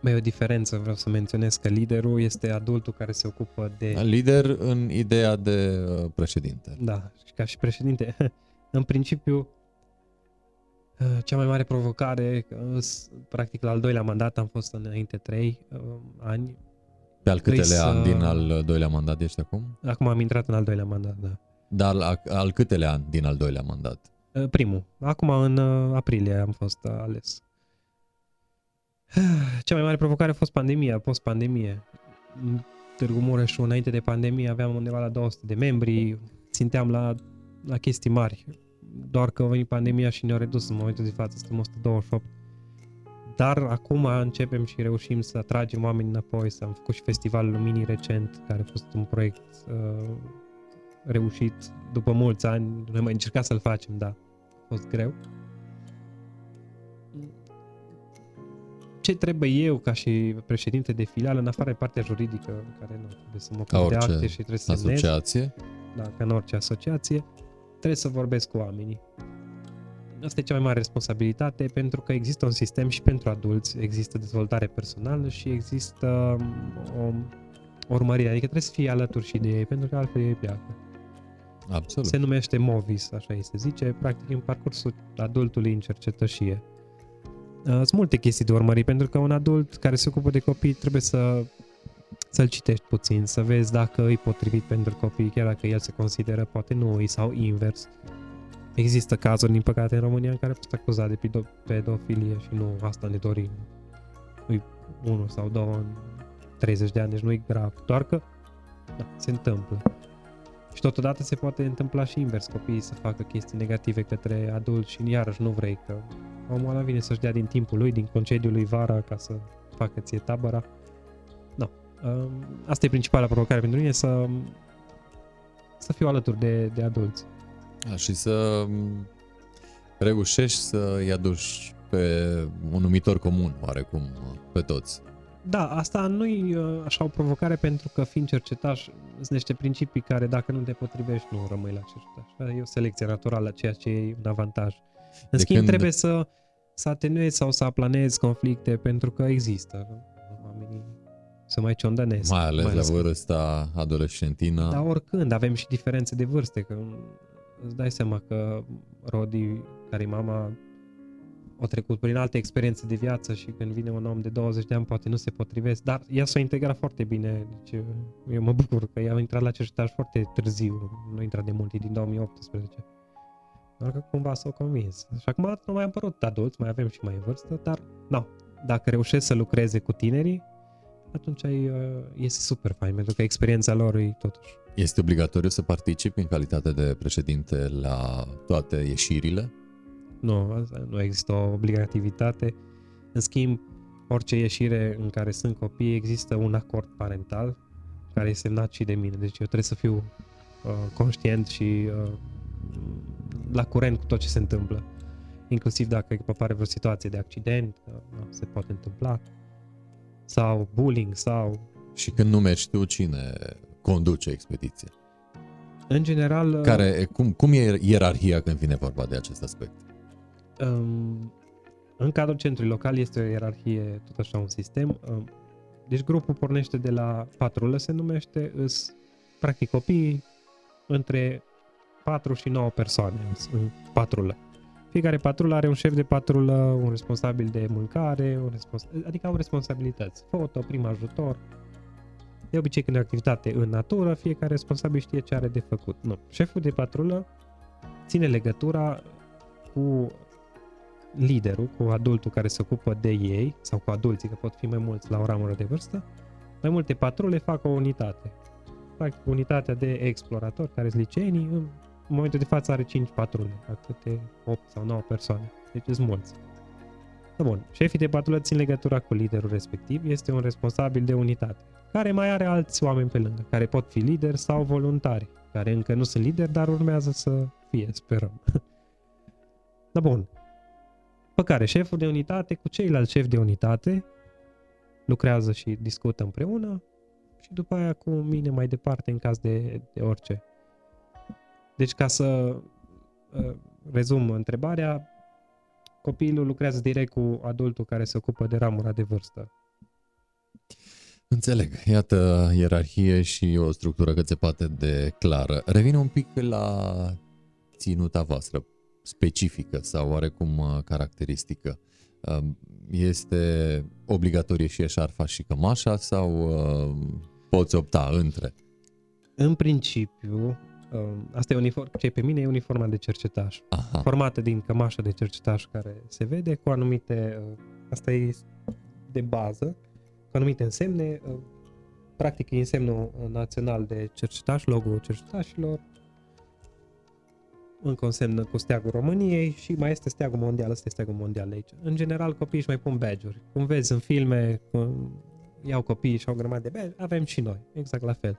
Mai e o diferență, vreau să menționez că liderul este adultul care se ocupă de... Lider în ideea de uh, președinte. Da, și ca și președinte. [LAUGHS] în principiu, uh, cea mai mare provocare, uh, practic la al doilea mandat am fost înainte trei ani. Pe al câtele an din al doilea mandat ești acum? Acum am intrat în al doilea mandat, da. Dar al, al câtele an din al doilea mandat? Primul. Acum în aprilie am fost ales. [SIGHS] Cea mai mare provocare a fost pandemia, post-pandemie. Târgu Mureșu, înainte de pandemie, aveam undeva la 200 de membri, ținteam la, la chestii mari. Doar că a venit pandemia și ne-a redus în momentul de față, suntem 128. Dar acum începem și reușim să atragem oameni înapoi, să am făcut și Festivalul Luminii recent, care a fost un proiect uh, reușit după mulți ani. Noi mai încercat să-l facem, da, a fost greu. ce trebuie eu ca și președinte de filială, în afară de partea juridică, care nu trebuie să mă ocup de acte și trebuie să asociație. da, ca în orice asociație, trebuie să vorbesc cu oamenii. Asta e cea mai mare responsabilitate pentru că există un sistem și pentru adulți, există dezvoltare personală și există um, o urmărire, adică trebuie să fii alături și de ei, pentru că altfel ei pleacă. Absolut. Se numește MOVIS, așa îi se zice, practic în parcursul adultului în cercetășie. Uh, sunt multe chestii de urmărit, pentru că un adult care se ocupă de copii trebuie să să-l citești puțin, să vezi dacă îi potrivit pentru copii, chiar dacă el se consideră poate nu îi sau invers. Există cazuri, din păcate, în România în care a fost acuzat de pedofilie și nu asta ne dorim. Nu unul sau două în 30 de ani, deci nu e grav. Doar că da, se întâmplă. Și totodată se poate întâmpla și invers, copiii să facă chestii negative către adulți și iarăși nu vrei că omul ăla vine să-și dea din timpul lui, din concediul lui vara ca să facă ție tabăra. Nu. No. Asta e principala provocare pentru mine, să, să fiu alături de, de adulți. A, și să reușești să-i aduci pe un numitor comun, oarecum, pe toți. Da, asta nu e uh, așa o provocare pentru că fiind cercetaș sunt niște principii care dacă nu te potrivești nu rămâi la cercetaș. E o selecție naturală, ceea ce e un avantaj. În de schimb când... trebuie să, să atenuezi sau să aplanezi conflicte pentru că există. Oamenii să mai ciondănesc. Mai ales mai la vârsta adolescentină. Dar oricând, avem și diferențe de vârste, că îți dai seama că Rodi, care e mama, o trecut prin alte experiențe de viață și când vine un om de 20 de ani poate nu se potrivesc, dar ea s-a integrat foarte bine. Deci eu mă bucur că ea a intrat la cercetare foarte târziu, nu a intrat de mult, din 2018. Doar că cumva s-au convins. Și acum nu mai am apărut adulți, mai avem și mai în vârstă, dar nu. Dacă reușesc să lucreze cu tinerii, atunci e, este super fain, pentru că experiența lor e totuși. Este obligatoriu să participi în calitate de președinte la toate ieșirile? Nu, nu există o obligativitate. În schimb, orice ieșire în care sunt copii, există un acord parental care este semnat și de mine. Deci eu trebuie să fiu uh, conștient și uh, la curent cu tot ce se întâmplă. Inclusiv dacă apare vreo situație de accident, se poate întâmpla, sau bullying, sau... Și când nu mergi tu, cine conduce expediția? În general... Care, cum, cum e ierarhia când vine vorba de acest aspect? Um, în cadrul centrului local este o ierarhie, tot așa un sistem. Um, deci grupul pornește de la patrulă, se numește, îs practic copiii între 4 și 9 persoane în patrulă. Fiecare patrulă are un șef de patrulă, un responsabil de mâncare, un respons- adică au responsabilități. Foto, prim ajutor. De obicei când e o activitate în natură, fiecare responsabil știe ce are de făcut. Nu. Șeful de patrulă ține legătura cu liderul, cu adultul care se ocupă de ei, sau cu adulții, că pot fi mai mulți la o ramură de vârstă, mai multe patrule fac o unitate. Practic, unitatea de exploratori, care sunt liceenii, în momentul de față are 5 patrule, la câte 8 sau 9 persoane. Deci sunt mulți. Da, bun. Șefii de patrulă țin legătura cu liderul respectiv, este un responsabil de unitate, care mai are alți oameni pe lângă, care pot fi lideri sau voluntari, care încă nu sunt lideri, dar urmează să fie, sperăm. [LAUGHS] da, bun. Pe care șeful de unitate cu ceilalți șefi de unitate lucrează și discută împreună și după aia cu mine mai departe în caz de, de orice. Deci ca să uh, rezum întrebarea, copilul lucrează direct cu adultul care se ocupă de ramura de vârstă. Înțeleg. Iată ierarhie și o structură cât se poate de clară. Revin un pic la ținuta voastră specifică sau oarecum uh, caracteristică. Um, este obligatorie și eșarfa și cămașa sau uh, poți opta între? În principiu, um, asta e uniform, ce pe mine e uniforma de cercetaș. Aha. Formată din cămașă de cercetaș care se vede cu anumite, uh, asta e de bază, cu anumite însemne, practic e însemnul național de cercetaș, logo cercetașilor, încă o semnă cu steagul României și mai este steagul mondial, ăsta este steagul mondial aici. În general, copiii își mai pun badge-uri. Cum vezi în filme, cum iau copiii și au o grămadă de badge, avem și noi, exact la fel.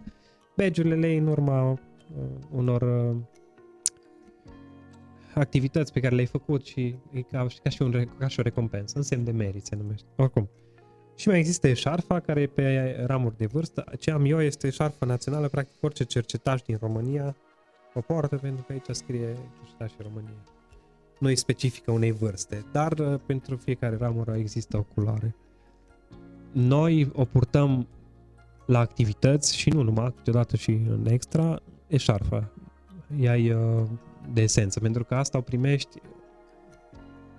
Badge-urile le în urma uh, unor uh, activități pe care le-ai făcut și e ca, ca, și un, ca și o recompensă, în semn de merit se numește. Oricum. Și mai există șarfa care e pe ramuri de vârstă. Ce am eu este șarfa națională, practic orice cercetaș din România o poartă pentru că aici scrie și România. Nu e specifică unei vârste, dar uh, pentru fiecare ramură există o culoare. Noi o purtăm la activități și nu numai, câteodată și în extra, eșarfa. Ea e uh, de esență, pentru că asta o primești,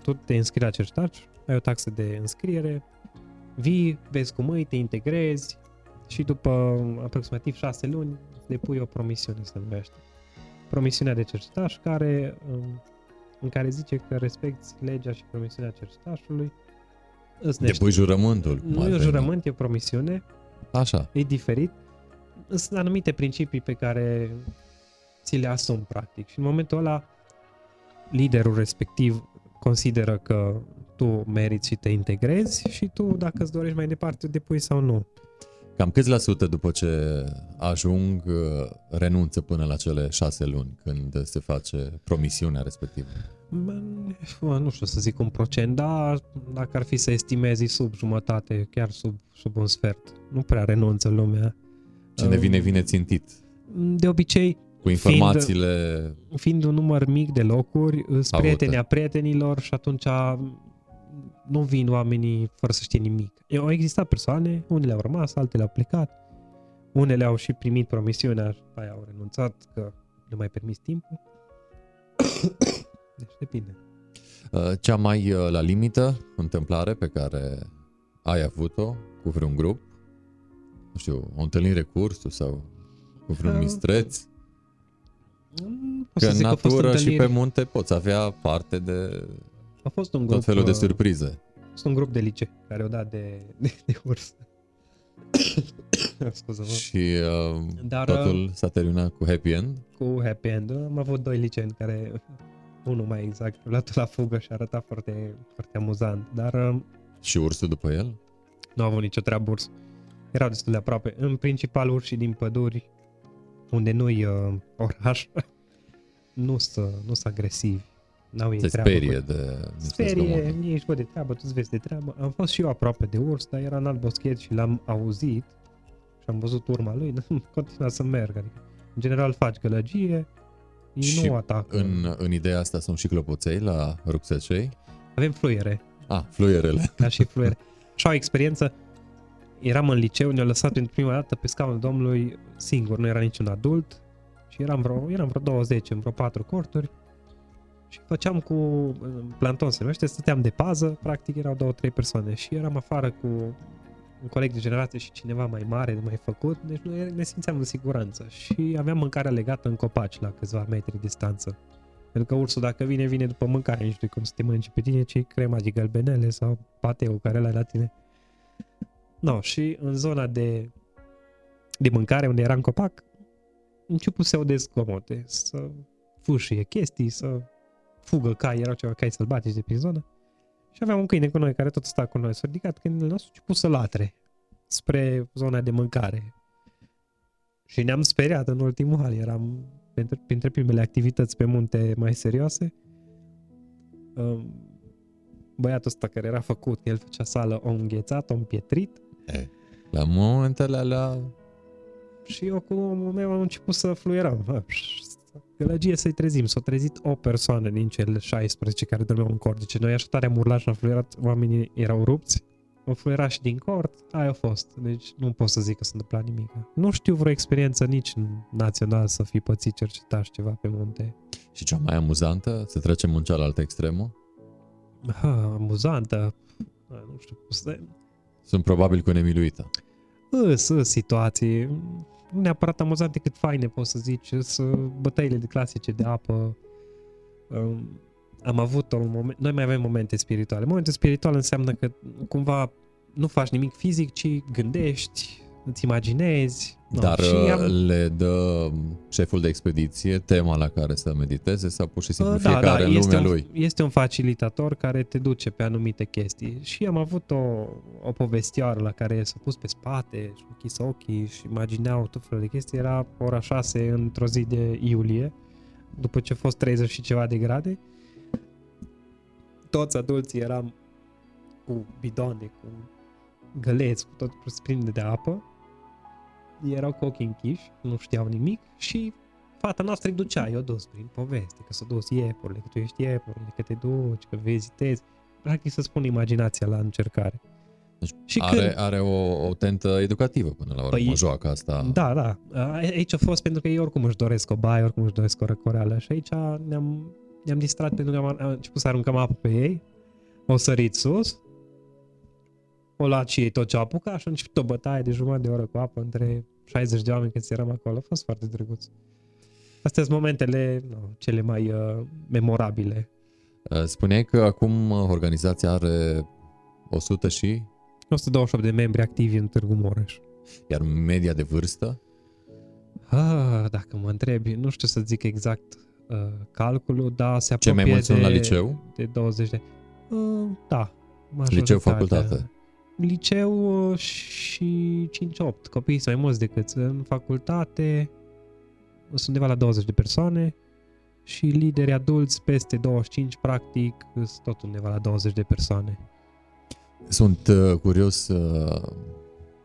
tu te înscrii la cercetaș, ai o taxă de înscriere, vii, vezi cum îi, te integrezi și după aproximativ șase luni depui o promisiune, se numește promisiunea de cercetaș, care, um, în care zice că respecti legea și promisiunea cercetașului. Depui jurământul. Nu e jurământ, e o promisiune. Așa. E diferit. Sunt anumite principii pe care ți le asum, practic. Și în momentul ăla, liderul respectiv consideră că tu meriți și te integrezi și tu, dacă îți dorești mai departe, depui sau nu. Cam câți la sută după ce ajung uh, renunță până la cele șase luni când se face promisiunea respectivă? Bă, nu știu să zic un procent, dar dacă ar fi să estimezi sub jumătate, chiar sub, sub un sfert, nu prea renunță lumea. Ce ne vine, vine țintit. De obicei, cu informațiile... Fiind, fiind un număr mic de locuri, sunt prieteni a prietenilor și atunci nu vin oamenii fără să știe nimic. Au existat persoane, unele au rămas, altele au plecat, unele au și primit promisiunea, aia au renunțat că nu mai permis timpul. deci depinde. Uh, cea mai uh, la limită întâmplare pe care ai avut-o cu vreun grup? Nu știu, o întâlnire cursu sau cu vreun uh, mistreț? Că în natură și pe munte poți avea parte de a fost un grup... Tot felul de uh, surprize. A fost un grup de licee care o dat de, de, de urs. [COUGHS] Scuză-mă. Și uh, Dar, totul uh, s-a terminat cu happy end? Cu happy end. Am avut doi liceeni care, unul mai exact, luat la fugă și arăta foarte, foarte amuzant. Dar... Uh, și ursul după el? Nu a avut nicio treabă urs. Erau destul de aproape. În principal urșii din păduri, unde nu-i uh, oraș, [LAUGHS] nu sunt nu agresivi. N-au ei treabă sperie cu... de... Sperie, ei își văd de treabă, tu vezi de treabă. Am fost și eu aproape de urs, dar era în alt boschet și l-am auzit și am văzut urma lui, [LAUGHS] continua să merg. Adică, în general faci gălăgie, ei și nu atacă. În, în ideea asta sunt și clopoței la rucsăcei? Avem fluiere. Ah, fluierele. Da, și fluiere. [LAUGHS] Și o experiență, eram în liceu, ne-au lăsat pentru prima dată pe scaunul domnului singur, nu era niciun adult și eram vreo, eram vreo 20 în vreo 4 corturi și făceam cu planton se numește, stăteam de pază, practic erau două, trei persoane și eram afară cu un coleg de generație și cineva mai mare, mai făcut, deci noi ne simțeam în siguranță și aveam mâncarea legată în copaci la câțiva metri distanță. Pentru că ursul dacă vine, vine după mâncare, nu știu cum să te mănânci pe tine, ci crema de gălbenele sau pateu care l-ai la tine. No, și în zona de, de mâncare unde era în copac, început să audez zgomote, să fâșie chestii, să fugă cai, erau ceva cai sălbatici de prin zonă. Și aveam un câine cu noi care tot sta cu noi. S-a ridicat câinele nostru și pus să latre spre zona de mâncare. Și ne-am speriat în ultimul hal. Eram printre, printre primele activități pe munte mai serioase. Um, băiatul ăsta care era făcut, el făcea sală, o înghețat, o împietrit. La momentele alea și eu cu omul meu am început să fluieram. Bă, Gălăgie să-i trezim. S-a trezit o persoană din cele 16 care dormeau în cort. Deci noi așa tare am urlat și am fluierat, oamenii erau rupți. O fluiera și din cort, aia a fost. Deci nu pot să zic că s-a întâmplat nimic. Nu știu vreo experiență nici în național să fi pățit cercetaș ceva pe munte. Și cea mai amuzantă, să trecem în cealaltă extremă, Ha, amuzantă. Ha, Nu știu cum să... sunt probabil cu nemiluită. Sunt situații nu neapărat amuzante cât faine, poți să zici. Sunt bătăile de clasice de apă. Um, am avut un moment... Noi mai avem momente spirituale. Momente spirituale înseamnă că cumva nu faci nimic fizic, ci gândești, îți imaginezi. No, Dar și uh, am, le dă șeful de expediție tema la care să mediteze sau pur și simplu Uh, fiecare în este lumea un, lui? Este un facilitator care te duce pe anumite chestii. Și am avut o, o povestioară la care s-a pus pe spate și a închis ochii și imagineau tot felul de chestii. Era ora 6 într-o zi de iulie, după ce a fost 30 și ceva de grade. Toți adulții eram cu bidoane, cu găleți, cu tot prinde de apă. Erau cu ochii închiși, nu știau nimic și fata noastră îi ducea, eu dus prin poveste, că s-a dus iepurile, că tu ești iepurile, că te duci, că vizitezi. Practic să spun imaginația la încercare. Deci Și are, când- are o, o tentă educativă până la urmă, Păi- joacă asta. Da, da. A- Aici a fost pentru că ei oricum își doresc o baie, oricum își doresc o răcoreală și aici ne-am, ne-am distrat pentru că am, am început să aruncăm apă pe ei, o sărit sus, o luat și ei tot ce a apucat și a început o bătaie de jumătate de oră cu apă între 60 de oameni când eram acolo. A fost foarte drăguț. Astea sunt momentele nu, cele mai uh, memorabile. Uh, Spuneai că acum uh, organizația are 100 și, 128 de membri activi în Târgu Mureș. iar media de vârstă, Ah, dacă mă întrebi, nu știu să zic exact uh, calculul, dar se Cei apropie mai mulți sunt de, la liceu? de 20 de... Uh, da. liceu, majoritatea. facultate. Liceu uh, și 5-8. Copiii sunt mai mulți decât în facultate. Sunt undeva la 20 de persoane și lideri adulți peste 25, practic, sunt tot undeva la 20 de persoane. Sunt uh, curios uh,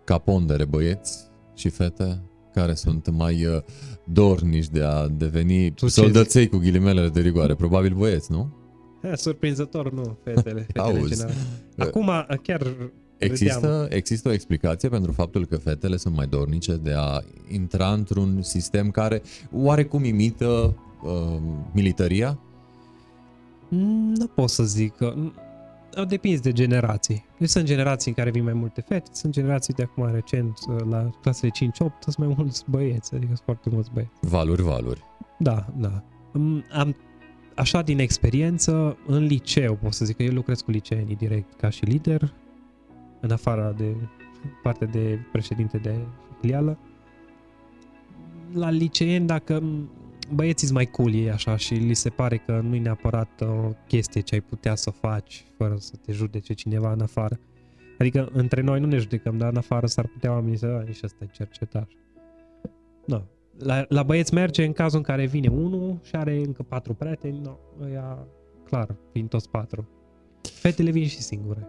ca pondere băieți și fete care sunt mai uh, dornici de a deveni Tu ce soldăței cu ghilimelele de rigoare. Probabil băieți, nu? Ha, [LAUGHS] surprinzător, nu, fetele. fetele în Auzi. general. [LAUGHS] Acum, chiar Există, există o explicație pentru faptul că fetele sunt mai dornice de a intra într-un sistem care oarecum imită uh, militaria? Mm, Nu pot să zic că... mm, Depinde de generații. Deci sunt generații în care vin mai multe fete, sunt generații de acum recent, la clasele 5-8, sunt mai mulți băieți, adică sunt foarte mulți băieți. Valuri, valuri. Da, da. Mm, Am, așa din experiență, în liceu, pot să zic că eu lucrez cu liceenii direct ca și lider, în afara de parte de președinte de filială. La liceeni, dacă mm, băieții sunt mai cool ei așa și li se pare că nu-i neapărat o chestie ce ai putea să faci fără să te judece cineva în afară. Adică între noi nu ne judecăm, dar în afară s-ar putea oamenii să, "A, nici ăsta e cercetar. Nu. La, la băieți merge în cazul în care vine unul și are încă patru prieteni, no, ăia, clar, vin toți patru. Fetele vin și singure.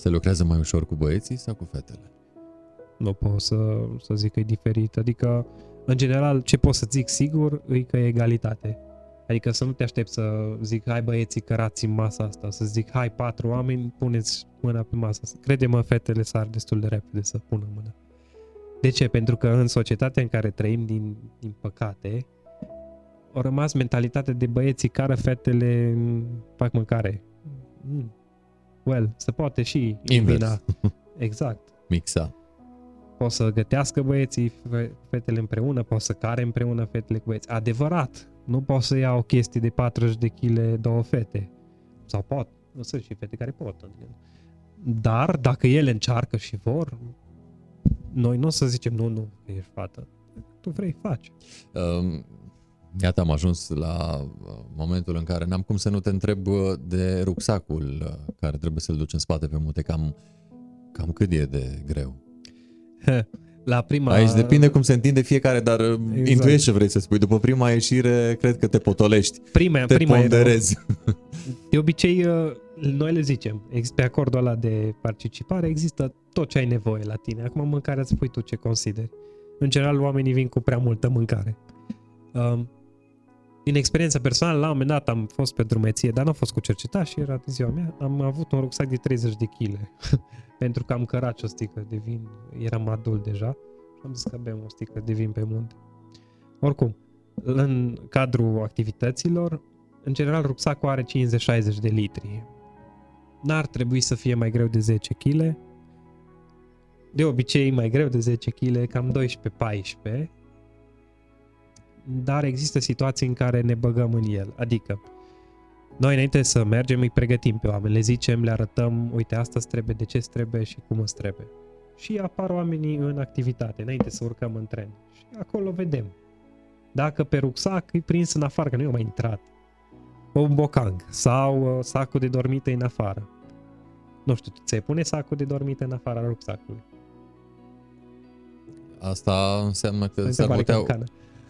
Se lucrează mai ușor cu băieții sau cu fetele? Nu pot să, să zic că e diferit. Adică, în general, ce pot să zic sigur e că e egalitate. Adică să nu te aștept să zic, hai băieții cărați în masa asta, să zic, hai patru oameni, puneți mâna pe masa asta. Crede-mă, fetele sar destul de repede să pună mâna. De ce? Pentru că în societatea în care trăim, din, din păcate, au rămas mentalitatea de băieții care fetele mm, fac mâncare. Mm. Well, se poate și Invers. invina. [LAUGHS] Exact Mixa. pot să gătească băieții, fe- fetele împreună, pot să care împreună fetele cu băieți. Adevărat, nu pot să iau chestii de 40 de kg două fete. Sau pot, nu sunt și fete care pot. adică. Dar dacă ele încearcă și vor, noi nu o să zicem nu, nu, că ești fată. Tu vrei, faci. Um, Iată, am ajuns la uh, momentul în care n-am cum să nu te întreb uh, de rucsacul uh, care trebuie să-l duci în spate pe mute, cam, cam cât e de greu. [LAUGHS] La prima... Aici depinde cum se întinde fiecare, dar exact. Exact. intuiești ce vrei să spui. După prima ieșire, cred că te potolești, prima, te prima era- ponderezi. De obicei, uh, noi le zicem, ex- pe acordul ăla de participare există tot ce ai nevoie la tine. Acum mâncarea îți spui tu ce consideri. În general, oamenii vin cu prea multă mâncare. Um, din experiență personală, la un moment dat am fost pe drumeție, dar nu am fost cu cercetat și era de ziua mea. Am avut un rucsac de 30 de kg [LAUGHS] pentru că am cărat o sticlă de vin. Eram adult deja și am zis că bem o sticlă de vin pe munte. Oricum, în cadrul activităților, în general, rucsacul are 50-60 de litri. N-ar trebui să fie mai greu de 10 kg. De obicei, mai greu de 10 kg, cam 12-14 dar există situații în care ne băgăm în el. Adică, noi înainte să mergem îi pregătim pe oameni, le zicem, le arătăm, uite, asta îți trebuie, de ce îți trebuie și cum îți trebuie. Și apar oamenii în activitate, înainte să urcăm în tren. Și acolo vedem. Dacă pe rucsac e prins în afară, că nu i mai intrat. Un bocang sau uh, sacul de dormite în afară. Nu știu, tu ți pune sacul de dormite în afara rucsacului. Asta înseamnă că s-ar putea,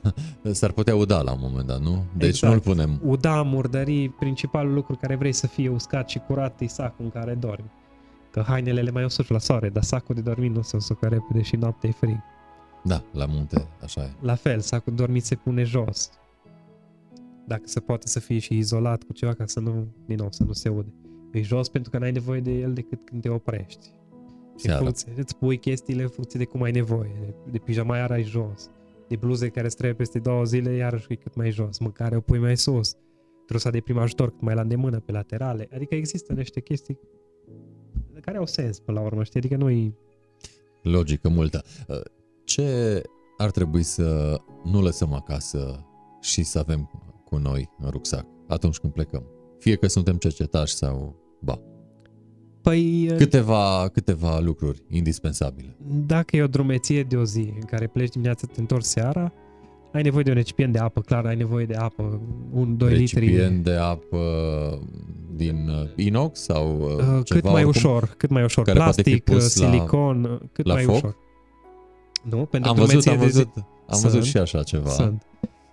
[LAUGHS] S-ar putea uda la un moment dat, nu? Deci exact. nu-l punem. Uda, murdării, principalul lucru care vrei să fie uscat și curat e sacul în care dormi. Că hainele le mai usuci la soare, dar sacul de dormit nu se usucă repede și noaptea e frig. Da, la munte, așa e. La fel, sacul de dormit se pune jos. Dacă se poate să fie și izolat cu ceva ca să nu, din nou, să nu se ude. E jos pentru că n-ai nevoie de el decât când te oprești. Și funcție, îți pui chestiile în funcție de cum ai nevoie. De, de pijamaiara ai jos de bluze care îți trebuie peste două zile, iarăși e cât mai jos, mâncare o pui mai sus, trusa de prim ajutor cât mai la îndemână pe laterale, adică există niște chestii care au sens până la urmă, știi, adică nu-i... Logică multă. Uh, ce ar trebui să nu lăsăm acasă și să avem cu noi în rucsac atunci când plecăm? Fie că suntem cercetași sau ba. Păi... Câteva, câteva lucruri indispensabile. Dacă e o drumeție de o zi în care pleci dimineața, te întorci seara, ai nevoie de un recipient de apă, clar, ai nevoie de apă, un 2 litri. Recipient de apă din uh, inox sau uh, uh, ceva Cât mai ușor, cât mai ușor. Care Plastic, silicon, la, cât la mai foc? ușor. Nu, pentru am văzut, am văzut, zi, am văzut sunt, și așa ceva. Sunt.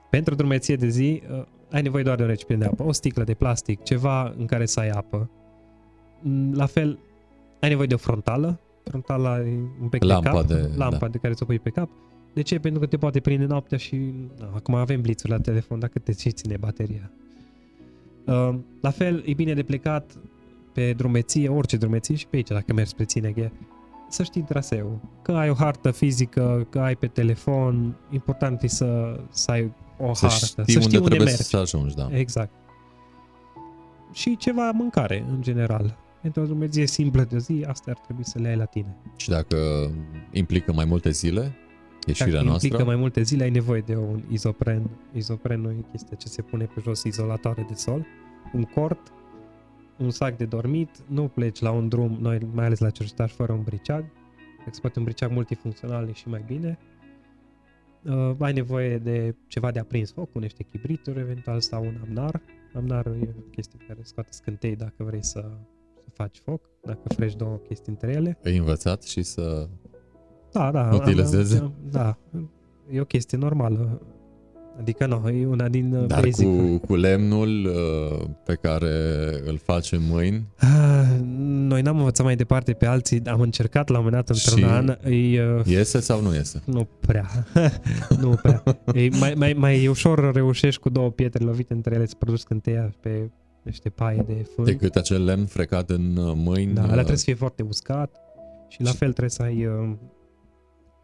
Pentru drumeție de zi, uh, ai nevoie doar de un recipient de apă, o sticlă de plastic, ceva în care să ai apă Mm, la fel, ai nevoie de o frontală, frontala e un pic lampa cap, de, lampa da. de care ți-o pui pe cap. De ce? Pentru că te poate prinde noaptea și na, acum avem blițuri la telefon, dacă te și ține bateria. Uh, la fel, e bine de plecat pe drumeție, orice drumeție și pe aici, dacă mergi spre Țineghe, să știi traseul. Că ai o hartă fizică, că ai pe telefon, important e să, să ai o să hartă, știi să știi unde, unde trebuie mergi. să ajungi, da. Exact. Și ceva mâncare, în general pentru o drumeție simplă de zi, asta ar trebui să le ai la tine. Și dacă implică mai multe zile, ieșirea dacă noastră? implică mai multe zile, ai nevoie de un izopren. Izoprenul e chestia ce se pune pe jos, izolatoare de sol, un cort, un sac de dormit, nu pleci la un drum, noi mai ales la cercetare, fără un briceag, dacă poate un briceag multifuncțional e și mai bine. Uh, ai nevoie de ceva de aprins foc, cu niște chibrituri eventual sau un amnar. Amnarul e o chestie care scoate scântei dacă vrei să faci foc, dacă freci două chestii între ele. Ai învățat și să da, da, utilizeze? Am, da, e o chestie normală. Adică nu, e una din uh, Dar basic. cu, cu lemnul uh, pe care îl facem mâini? Ah, noi n-am învățat mai departe pe alții, am încercat la un moment dat într-un an. E, uh, iese sau nu iese? Nu prea. [LAUGHS] nu prea. E, mai, mai, mai ușor reușești cu două pietre lovite între ele să produci scânteia pe niște paie de fân. Decât acel lemn frecat în uh, mâini. Da, ăla uh, trebuie să fie foarte uscat și la fel trebuie să ai uh,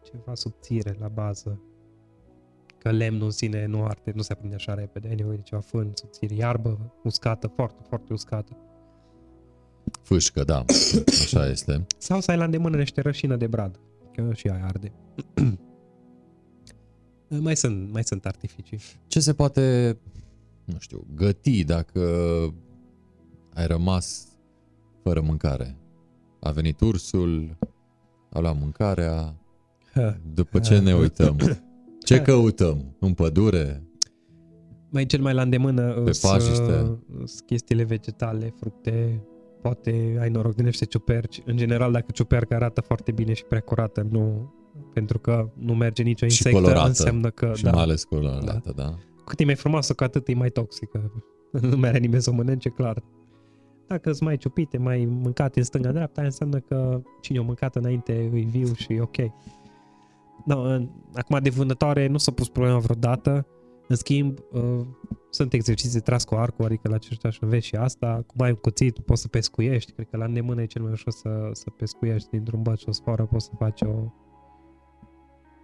ceva subțire la bază. Că lemnul în sine nu arde, nu se aprinde așa repede. Ai nevoie de ceva fân, subțire, iarbă uscată, foarte, foarte uscată. Fâșcă, da, [COUGHS] așa este. Sau să ai la îndemână niște rășină de brad, că și aia arde. [COUGHS] mai, sunt, mai sunt artificii. Ce se poate nu știu, găti dacă ai rămas fără mâncare. A venit ursul, a luat mâncarea, [LAUGHS] după ce ne uităm? Ce [LAUGHS] căutăm? În pădure? Mai cel mai la îndemână pe pajiște. chestiile vegetale, fructe, poate ai noroc de niște ciuperci. În general, dacă ciuperca arată foarte bine și prea curată, nu, pentru că nu merge nicio insectă, colorată, înseamnă că... Și da, mai ales colorată, da. da. Cu cât e mai frumoasă, cu atât e mai toxică. [LAUGHS] nu mai are nimeni să o mănânce, clar. Dacă sunt mai ciupite, mai mâncate în stânga-dreapta, înseamnă că cine o mâncat înainte e viu și e ok. No, în- acum de vânătoare nu s-a pus problema vreodată. În schimb, uh, sunt exerciții de tras cu arcul, adică la cercetaș înveți și asta. Cum ai un cuțit, poți să pescuiești. Cred că la îndemână e cel mai ușor să, să pescuiești dintr-un băț și o sfoară, poți să faci o,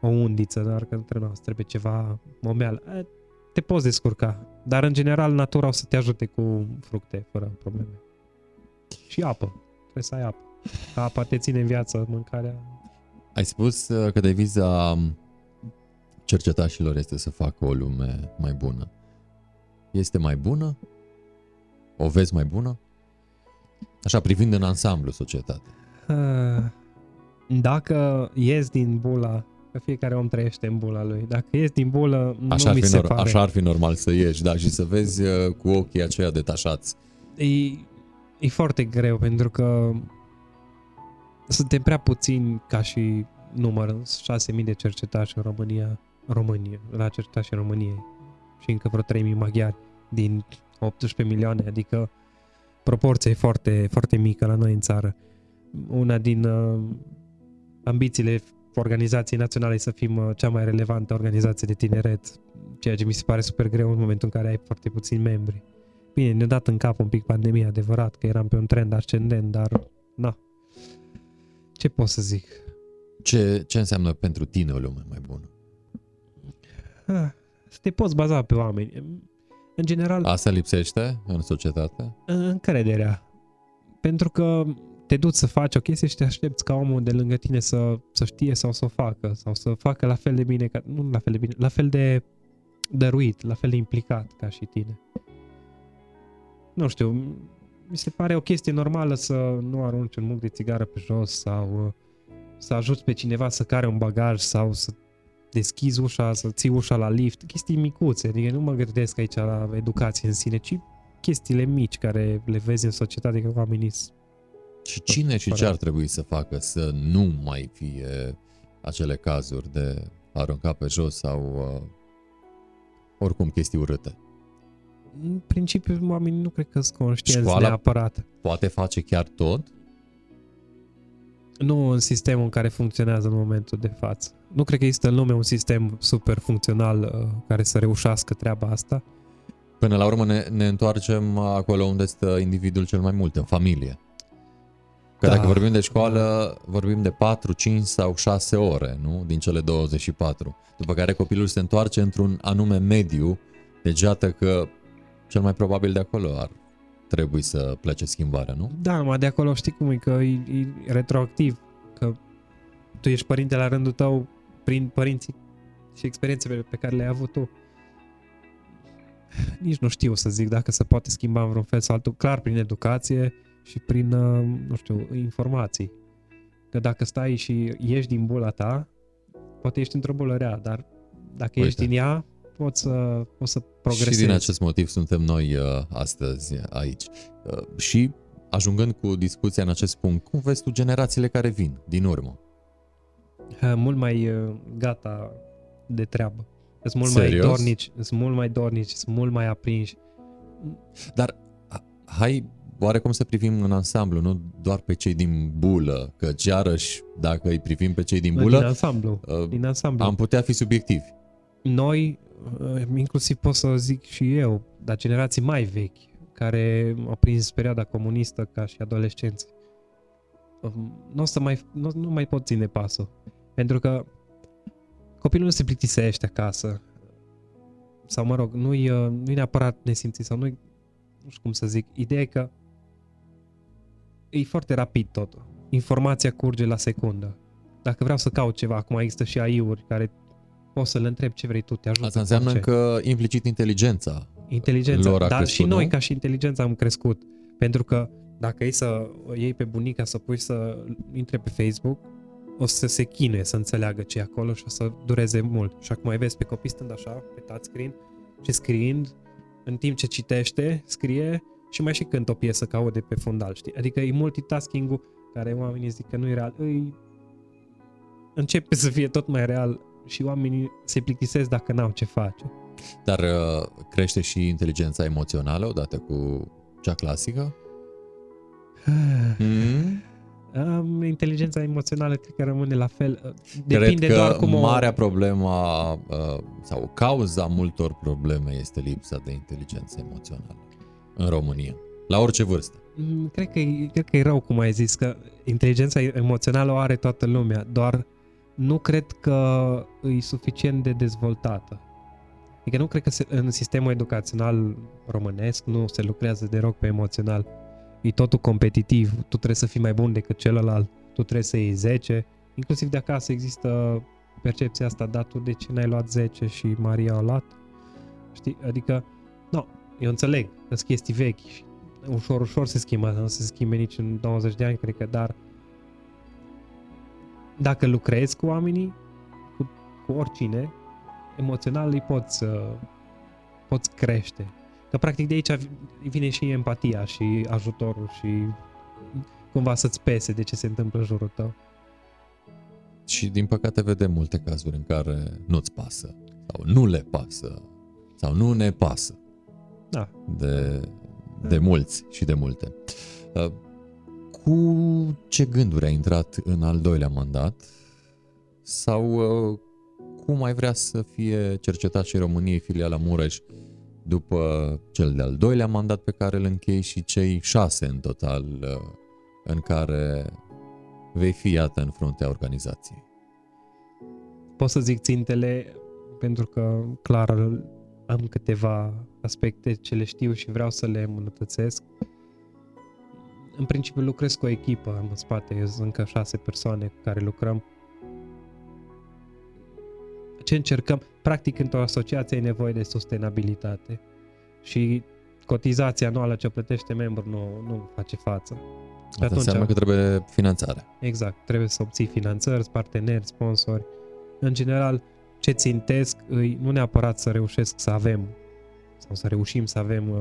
o undiță, dar că între noi trebuie ceva momeală. Eh, Te poți descurca, dar în general natura o să te ajute cu fructe, fără probleme. Și apă. Trebuie să ai apă. Că apa te ține în viață, mâncarea Ai spus uh, că deviza um, cercetașilor este să facă o lume mai bună. Este mai bună? O vezi mai bună? Așa, privind în ansamblu societatea. Ah, Dacă ies din bula, că fiecare om trăiește în bula lui, dacă ies din bulă, Așa, nu ar mi fi, se nor- pare. așa ar fi normal să ieși, da, și să vezi uh, cu ochii aceia detașați. E, e foarte greu pentru că suntem prea puțini ca și număr, 6.000 de cercetași în România, România, la cercetași în România și încă vreo 3.000 maghiari din 18 milioane, adică proporția e foarte, foarte mică la noi în țară. Una din uh, ambițiile organizației naționale e să fim uh, cea mai relevantă organizație de tineret, ceea ce mi se pare super greu în momentul în care ai foarte puțini membri. Bine, ne-a dat în cap un pic pandemia, adevărat, că eram pe un trend ascendent, dar na. Ce pot să zic? Ce, ce înseamnă pentru tine o lume mai bună? Ah, Să te poți baza pe oameni. În general, Asta lipsește în societate? încrederea. Pentru că te duci să faci o chestie și te aștepți ca omul de lângă tine să, să știe sau să o facă, sau să facă la fel de bine, ca, nu la fel de bine, la fel de dăruit, la fel de implicat ca și tine. Nu știu, mi se pare o chestie normală să nu arunci un muc de țigară pe jos sau uh, să ajuți pe cineva să care un bagaj sau să deschizi ușa, să ții ușa la lift, chestii micuțe, adică nu mă gândesc aici la educație în sine, ci chestiile mici care le vezi în societate că oamenii s- Și cine și ce ar trebui să facă să nu mai fie acele cazuri de a arunca pe jos sau uh, oricum chestii urâte? în principiu oamenii nu cred că sunt conștienți Școala- neapărat. Poate face chiar tot? Nu în sistemul în care funcționează în momentul de față. Nu cred că există în lume un sistem super funcțional uh, care să reușească treaba asta. Până la urmă ne, ne întoarcem acolo unde stă individul cel mai mult, în familie. Că Da. dacă vorbim de școală, vorbim de 4, 5 sau 6 ore, nu? Din cele 24. După care copilul se întoarce într-un anume mediu, deci iată că cel mai probabil de acolo ar trebui să plece schimbarea, nu? Da, mă, de acolo știi cum e, că e, e retroactiv, că tu ești părinte la rândul tău prin părinții și experiențele pe care le-ai avut tu. Nici nu știu să zic dacă se poate schimba în vreun fel sau altul, clar prin educație și prin, uh, nu știu, informații. Că dacă stai și ieși din bula ta, poate ești într-o bulă rea, dar dacă Uite. ești din ea, poți să, poți să progresezi. Și din acest motiv suntem noi uh, astăzi aici. Uh, și ajungând cu discuția în acest punct, cum vezi tu generațiile care vin din urmă? Uh, mult mai uh, gata de treabă. Sunt mult Serios? mai dornici, sunt mult mai dornici, sunt mult mai aprinși. Dar ha- hai oarecum să privim în ansamblu, nu doar pe cei din bulă, că iarăși dacă îi privim pe cei din Din bulă, ansamblu. uh, Din ansamblu. am putea fi subiectivi. Noi, uh, inclusiv pot să zic și eu, dar generații mai vechi, care au prins perioada comunistă ca și adolescenți, um, nu o să mai, nu, nu mai pot ține pasul. Pentru că copilul nu se plictisește acasă. Sau, mă rog, nu-i, uh, nu-i neapărat nesimțit sau nu-i, nu știu cum să zic, ideea e că e foarte rapid totul. Informația curge la secundă. Dacă vreau să caut ceva, acum există și AI-uri care poți să le întrebi ce vrei tu, te ajută. Asta cu înseamnă orice. că implicit inteligența. Inteligența, lor a dar crescut, și noi nu? ca și inteligența am crescut. Pentru că dacă ei să o iei pe bunica să pui să intre pe Facebook, o să se chinuie să înțeleagă ce e acolo și o să dureze mult. Și acum mai vezi pe copii stând așa, pe touchscreen și scriind, în timp ce citește, scrie și mai și cântă o piesă ca aude pe fundal, știi? Adică e multitasking-ul care oamenii zic că nu e real. Îi... Începe să fie tot mai real și oamenii se plictisesc dacă n-au ce face. Dar uh, crește și inteligența emoțională odată cu cea clasică? [SIGHS] Mm? Um, inteligența emoțională cred că rămâne la fel. Depinde Cred că doar cum o... marea problemă uh, sau cauza multor probleme este lipsa de inteligență emoțională în România, la orice vârstă. Mm, Cred că, e- cred că e rău cum ai zis, că inteligența emoțională o are toată lumea, doar nu cred că e suficient de dezvoltată. Adică nu cred că se, în sistemul educațional românesc nu se lucrează deloc pe emoțional. E totul competitiv, tu trebuie să fii mai bun decât celălalt, tu trebuie să iei 10, inclusiv de acasă există percepția asta, da, tu de ce n-ai luat 10 și Maria a luat? Știi? Adică, nu, eu înțeleg că sunt chestii vechi și ușor, ușor se schimbă, nu se schimbe nici în 20 de ani, cred că, dar dacă lucrezi cu oamenii, cu, cu oricine, emoțional îi poți, uh, poți crește. Că practic de aici vine și empatia și ajutorul și cumva să-ți pese de ce se întâmplă în jurul tău. Și din păcate vedem multe cazuri în care nu-ți pasă sau nu le pasă sau nu ne pasă Da. de, de mulți și de multe. Uh, Cu ce gânduri ai intrat în al doilea mandat sau uh, cum ai vrea să fie cercetat și în României filiala Mureș după cel de-al doilea mandat pe care îl închei și cei șase în total uh, în care vei fi iată în fruntea organizației. Pot să zic țintele pentru că clar am câteva aspecte ce le știu și vreau să le îmbunătățesc. În principiu lucrez cu o echipă, am în spate, eu sunt încă șase persoane cu care lucrăm. Ce încercăm? Practic, într-o asociație ai nevoie de sustenabilitate și cotizația anuală ce plătește membru nu, nu face față. Asta atunci- înseamnă că trebuie finanțare. Exact, trebuie să obții finanțări, parteneri, sponsori. În general, ce țintesc îi nu neapărat să reușesc să avem sau să reușim să avem uh,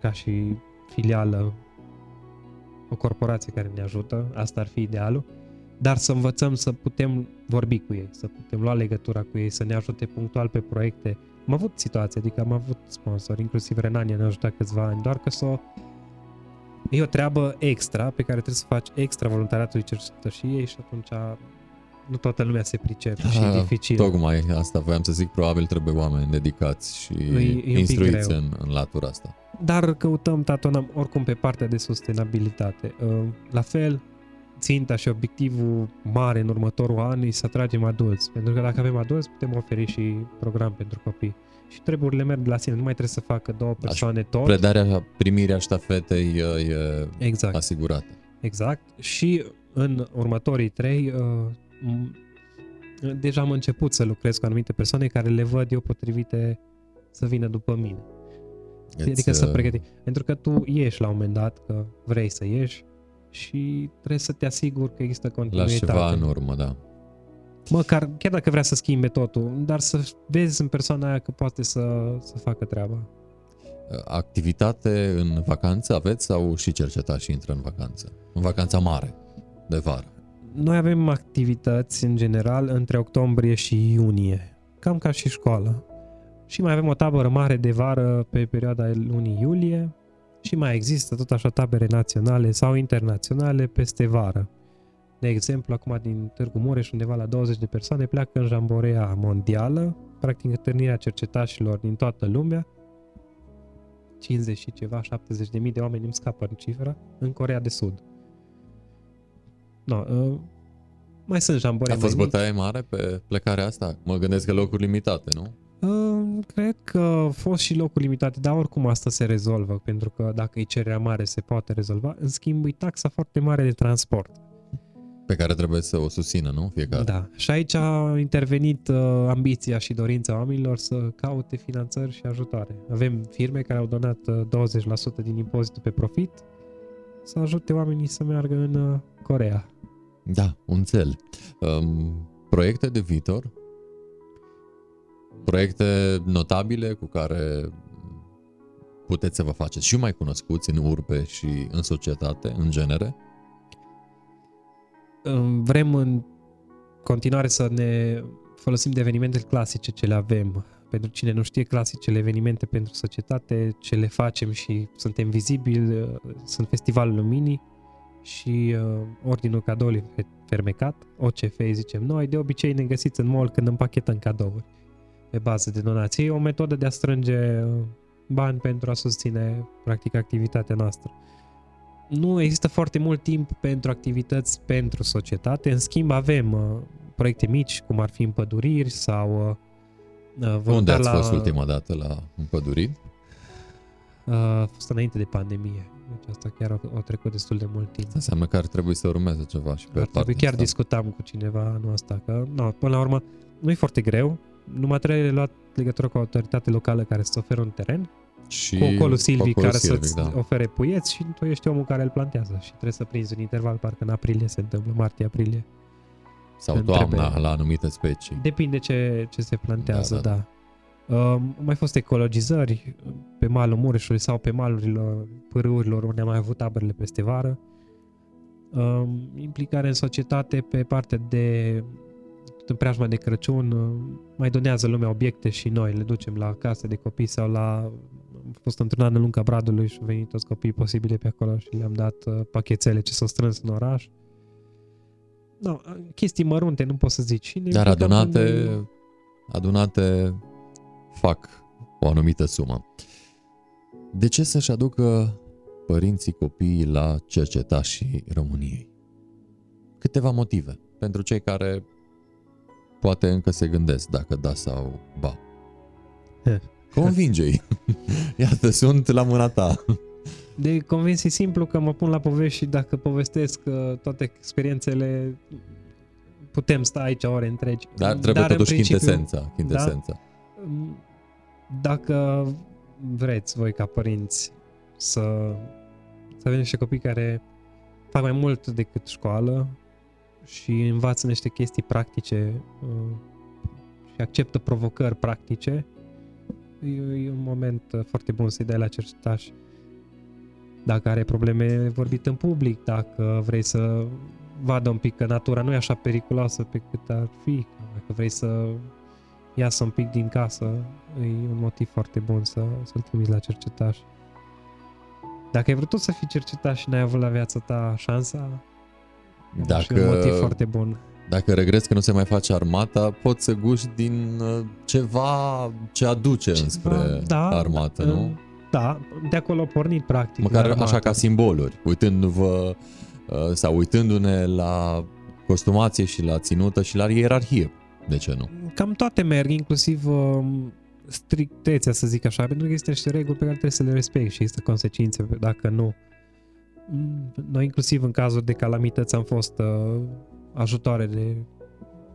ca și filială o corporație care ne ajută, asta ar fi idealul, dar să învățăm să putem vorbi cu ei, să putem lua legătura cu ei, să ne ajute punctual pe proiecte. Am avut situații, adică am avut sponsori, inclusiv Renania ne-a ajutat câțiva ani, doar că să o E o treabă extra pe care trebuie să faci extra voluntariatului cercetășiei și atunci nu toată lumea se pricepe și e Ah, dificil. Tocmai asta voiam să zic, probabil trebuie oameni dedicați și E- e un pic instruiți greu. în, în latura asta. Dar căutăm, tatonăm oricum pe partea de sustenabilitate. Uh, La fel, ținta și obiectivul mare în următorul an e să atragem adulți. Pentru că dacă avem adulți, putem oferi și program pentru copii. Și treburile merg de la sine. Nu mai trebuie să facă două persoane tot. Predarea, primirea ștafetei e, e Exact. asigurată. Exact. Și în următorii trei, uh, m- deja am început să lucrez cu anumite persoane care le văd eu potrivite să vină după mine. Îți, adică să uh, pregăti. Pentru că tu ieși la un moment dat, că vrei să ieși și trebuie să te asiguri că există Lași continuitate. ceva în urmă, da. Măcar, chiar dacă vrea să schimbe totul, dar să vezi în persoana aia că poate să, să facă treaba. Activitate în vacanță aveți sau și cercetați și intră în vacanță? În vacanța mare, de vară. Noi avem activități în general între octombrie și iunie, cam ca și școală. Și mai avem o tabără mare de vară pe perioada lunii iulie și mai există tot așa tabere naționale sau internaționale peste vară. De exemplu, acum din Târgu Mureș, undeva la 20 de persoane pleacă în jamborea mondială, practic întâlnirea cercetașilor din toată lumea, 50 și ceva, 70 de mii de oameni îmi scapă în cifră, în Corea de Sud. No, uh, mai sunt jambore A fost mai mici. bătaie mare pe plecarea asta? Mă gândesc că locuri limitate, nu? Uh, cred că au fost și locuri limitate, dar oricum asta se rezolvă, pentru că dacă e cererea mare se poate rezolva. În schimb, e taxa foarte mare de transport. Pe care trebuie să o susțină, nu? Fiecare. Da. Și aici a intervenit uh, ambiția și dorința oamenilor să caute finanțări și ajutoare. Avem firme care au donat uh, 20% din impozitul pe profit să ajute oamenii să meargă în uh, Corea. Da, un cel. Um, proiecte de viitor? Proiecte notabile cu care puteți să vă faceți și mai cunoscuți în urbe și în societate, în genere? Uh, Vrem în continuare să ne folosim de evenimente clasice ce le avem. Pentru cine nu știe, clasicele evenimente pentru societate, ce le facem și suntem vizibili, uh, sunt Festivalul Luminii, și uh, Ordinul Cadoului Fermecat, OCF zicem noi, de obicei ne găsiți în mall când împachetăm cadouri pe bază de donații. E o metodă de a strânge uh, bani pentru a susține practic activitatea noastră. Nu există foarte mult timp pentru activități pentru societate, în schimb avem uh, proiecte mici, cum ar fi împăduriri sau uh, Unde ați la... fost ultima dată la împăduriri? Uh, a fost înainte de pandemie. Deci asta chiar a, a trecut destul de mult timp. Asta înseamnă că ar trebui să urmeze ceva și pe ar trebui, chiar asta. discutam cu cineva anul ăsta, că no, până la urmă nu e foarte greu, numai trebuie luat legătură cu autoritate locală care să oferă un teren și cu ocolul Silvii care să-ți da. ofere puieți și tu ești omul care îl plantează și trebuie să prinzi un interval, parcă în aprilie se întâmplă, martie-aprilie. Sau toamna trebuie. la anumite specii. Depinde ce, ce se plantează, da. da. da. Uh, mai fost ecologizări pe malul Mureșului sau pe malurile pârâurilor unde am mai avut taberele peste vară. Uh, implicare în societate pe partea de în preajma de Crăciun uh, mai donează lumea obiecte și noi le ducem la case de copii sau la am fost într-un an în lunga Bradului și au venit toți copiii posibile pe acolo și le-am dat uh, pachetele ce s-au strâns în oraș. No, chestii mărunte, nu pot să zici. Dar adunate, în... adunate fac o anumită sumă. De ce să-și aducă părinții copiii la cercetașii României? Câteva motive pentru cei care poate încă se gândesc dacă da sau ba. Convinge-i. [LAUGHS] Iată, sunt la mâna ta. De convins e simplu că mă pun la povești și dacă povestesc uh, toate experiențele, putem sta aici ore întregi. Dar trebuie Dar totuși în principiu, quintesența. quintesența. Da, dacă vreți voi ca părinți să, să avem niște copii care fac mai mult decât școală și învață niște chestii practice uh, și acceptă provocări practice, e, e un moment foarte bun să-i dai la cercetaș. Dacă are probleme vorbit în public, dacă vrei să vadă un pic că natura nu e așa periculoasă pe cât ar fi, dacă vrei să iasă un pic din casă, e un motiv foarte bun să, să-l trimiți la cercetaș. Dacă ai vrut tu să fii cercetat și n-ai avut la viața ta șansa, dacă, e un motiv foarte bun. Dacă regreți că nu se mai face armata, poți să guși din uh, ceva ce aduce ceva, înspre da, armată, nu? Da, de acolo pornit practic. Măcar așa ca simboluri, uitându-vă uh, sau uitându-ne la costumație și la ținută și la ierarhie. De ce nu? Cam toate merg, inclusiv uh, strictețea, să zic așa, pentru că există niște reguli pe care trebuie să le respecti și există consecințe dacă nu. Mm, noi inclusiv în cazuri de calamități am fost uh, ajutoare de,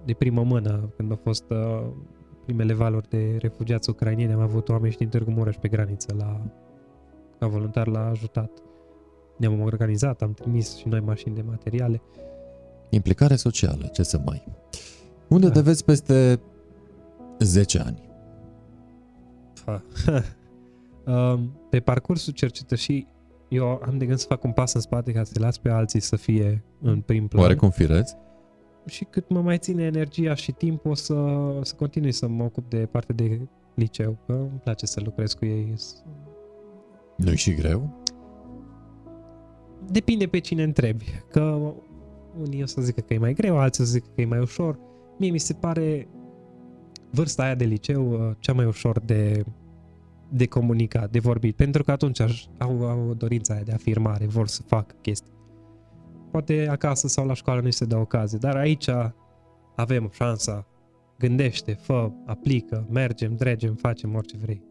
de primă mână, când au fost uh, primele valuri de refugiați ucrainieni, am avut oameni și din Târgu Mureș pe graniță la, ca voluntar la ajutat. Ne-am organizat, am trimis și noi mașini de materiale. Implicare socială, ce să mai... Unde da. te vezi peste 10 ani? [LAUGHS] Pe parcursul cercetășii, eu am de gând să fac un pas în spate ca să las pe alții să fie în prim plan. Oare confirezi? Și cât mă mai ține energia și timpul să, să continui să mă ocup de parte de liceu, că îmi place să lucrez cu ei. nu și greu? Depinde pe cine întrebi, că unii o să zică că e mai greu, alții o să zică că e mai ușor. Mie mi se pare vârsta aia de liceu uh, cea mai ușor de, de comunicat, de vorbit, pentru că atunci au, au dorința aia de afirmare, vor să facă chestii. Poate acasă sau la școală nu se dă ocazie, dar aici avem șansa, gândește, fă, aplică, mergem, dregem, facem orice vrei.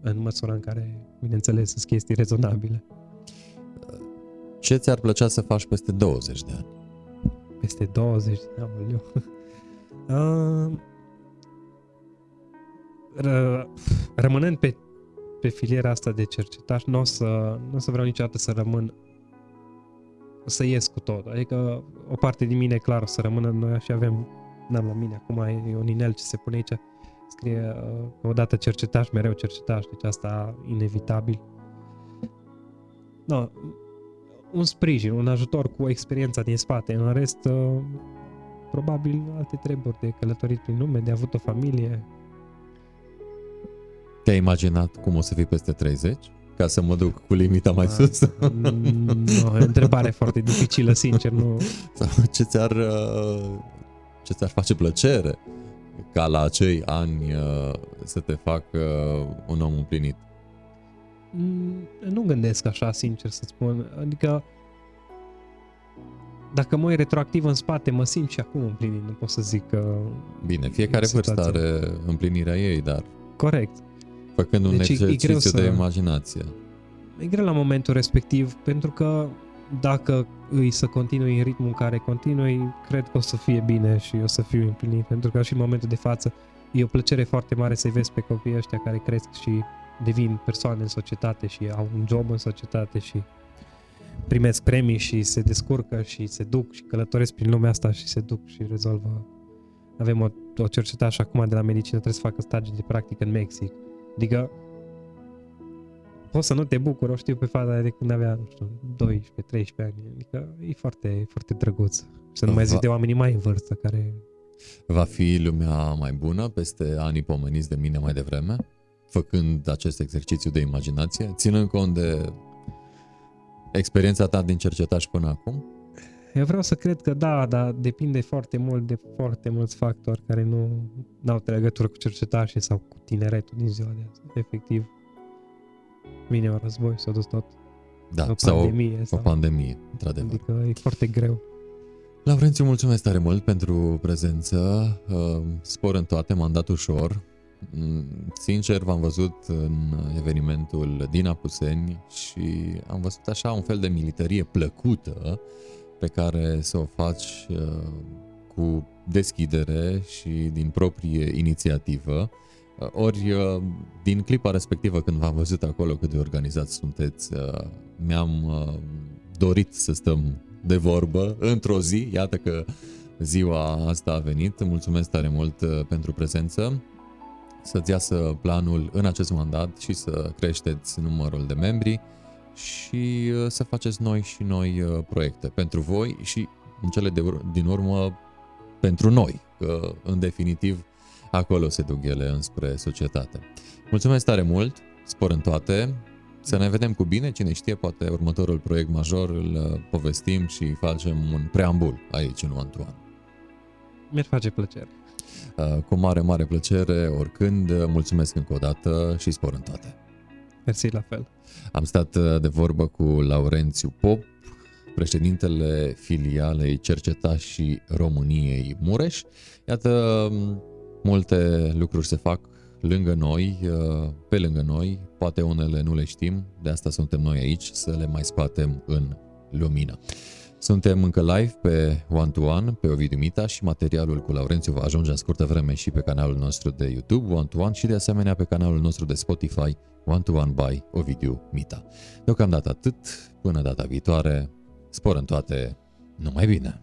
În măsura în care, bineînțeles, sunt chestii rezonabile. Ce ți-ar plăcea să faci peste 20 de ani? Peste 20 de ani, uh, ră, rămânând pe, pe filiera asta de cercetaș, nu o să, n-o să vreau niciodată să rămân să ies cu tot. Adică o parte din mine, clar, o să rămână noi și avem, n-am la mine, acum e un inel ce se pune aici, scrie uh, odată cercetaș, mereu cercetaș, deci asta inevitabil. No, un sprijin, un ajutor cu experiența din spate. În rest, uh, probabil alte treburi de călătorit prin lume, de avut o familie, te-ai imaginat cum o să fii peste 30? ca să mă duc cu limita mai sus? [LAUGHS] Nu, o întrebare foarte dificilă, sincer, nu. Sau ce ți-ar, uh, ce ți-ar face plăcere ca la acei ani uh, să te facă un om împlinit? Mm, nu gândesc așa, sincer să spun. Adică dacă mă uit retroactiv în spate, mă simt și acum împlinit, nu pot să zic că... Bine, fiecare vârstă are împlinirea ei, dar... Corect. Făcând un deci exercițiu să... de imaginație. E greu la momentul respectiv, pentru că dacă îi să continui în ritmul în care continui, cred că o să fie bine și o să fiu împlinit, pentru că și în momentul de față e o plăcere foarte mare să-i vezi pe copiii ăștia care cresc și devin persoane în societate și au un job în societate și primesc premii și se descurcă și se duc și călătoresc prin lumea asta și se duc și rezolvă. Avem o, o cercetare și acum de la medicină trebuie să facă stagii de practică în Mexic. Adică poți să nu te bucuri, o știu pe fata de când avea, nu știu, 12-13 ani. Adică e foarte, foarte drăguț. Și să nu mai zic de oamenii mai în vârstă care... Va fi lumea mai bună peste anii pomeniți de mine mai devreme, făcând acest exercițiu de imaginație, ținând cont de experiența ta din cercetaj până acum? Eu vreau să cred că da, dar depinde foarte mult de foarte mulți factori care nu au legătură cu cercetașii sau cu tineretul din ziua de azi. Efectiv, vine un război, s-a dus tot. Da, o sau pandemie. Sau... O pandemie, într-adevăr. Adică e foarte greu. Laurențiu, mulțumesc tare mult pentru prezență. Uh, spor în toate, mandat ușor. Mm, sincer, v-am văzut în evenimentul din Apuseni și am văzut așa un fel de militarie plăcută pe care să o faci uh, cu deschidere și din proprie inițiativă. Uh, ori uh, din clipa respectivă când v-am văzut acolo cât de organizați sunteți, mi-am dorit să stăm de vorbă într-o zi, iată că ziua asta a venit. Mulțumesc tare mult pentru prezență să-ți iasă planul în acest mandat și să creșteți numărul de membri și uh, să faceți noi și noi uh, proiecte pentru voi și în cele de ur- din urmă pentru noi, că în definitiv acolo se duc ele înspre societate. Mulțumesc tare mult, spor în toate, să ne vedem cu bine, cine știe, poate următorul proiect major îl uh, povestim și facem un preambul aici în One to One. Mi-ar face plăcere. Uh, cu mare, mare plăcere, oricând. Mulțumesc încă o dată și spor în toate. Mersi la fel. Am stat uh, de vorbă cu Laurențiu Pop, președintele filialei Cercetașii României Mureș. Iată, um, multe lucruri se fac lângă noi, uh, pe lângă noi, poate unele nu le știm, de asta suntem noi aici, să le mai scoatem în lumină. Suntem încă live pe One to One, pe Ovidiu Mita și materialul cu Laurențiu va ajunge în scurtă vreme și pe canalul nostru de YouTube One to One și de asemenea pe canalul nostru de Spotify One to One by Ovidiu Mita. Deocamdată atât, până data viitoare, spor în toate, numai bine!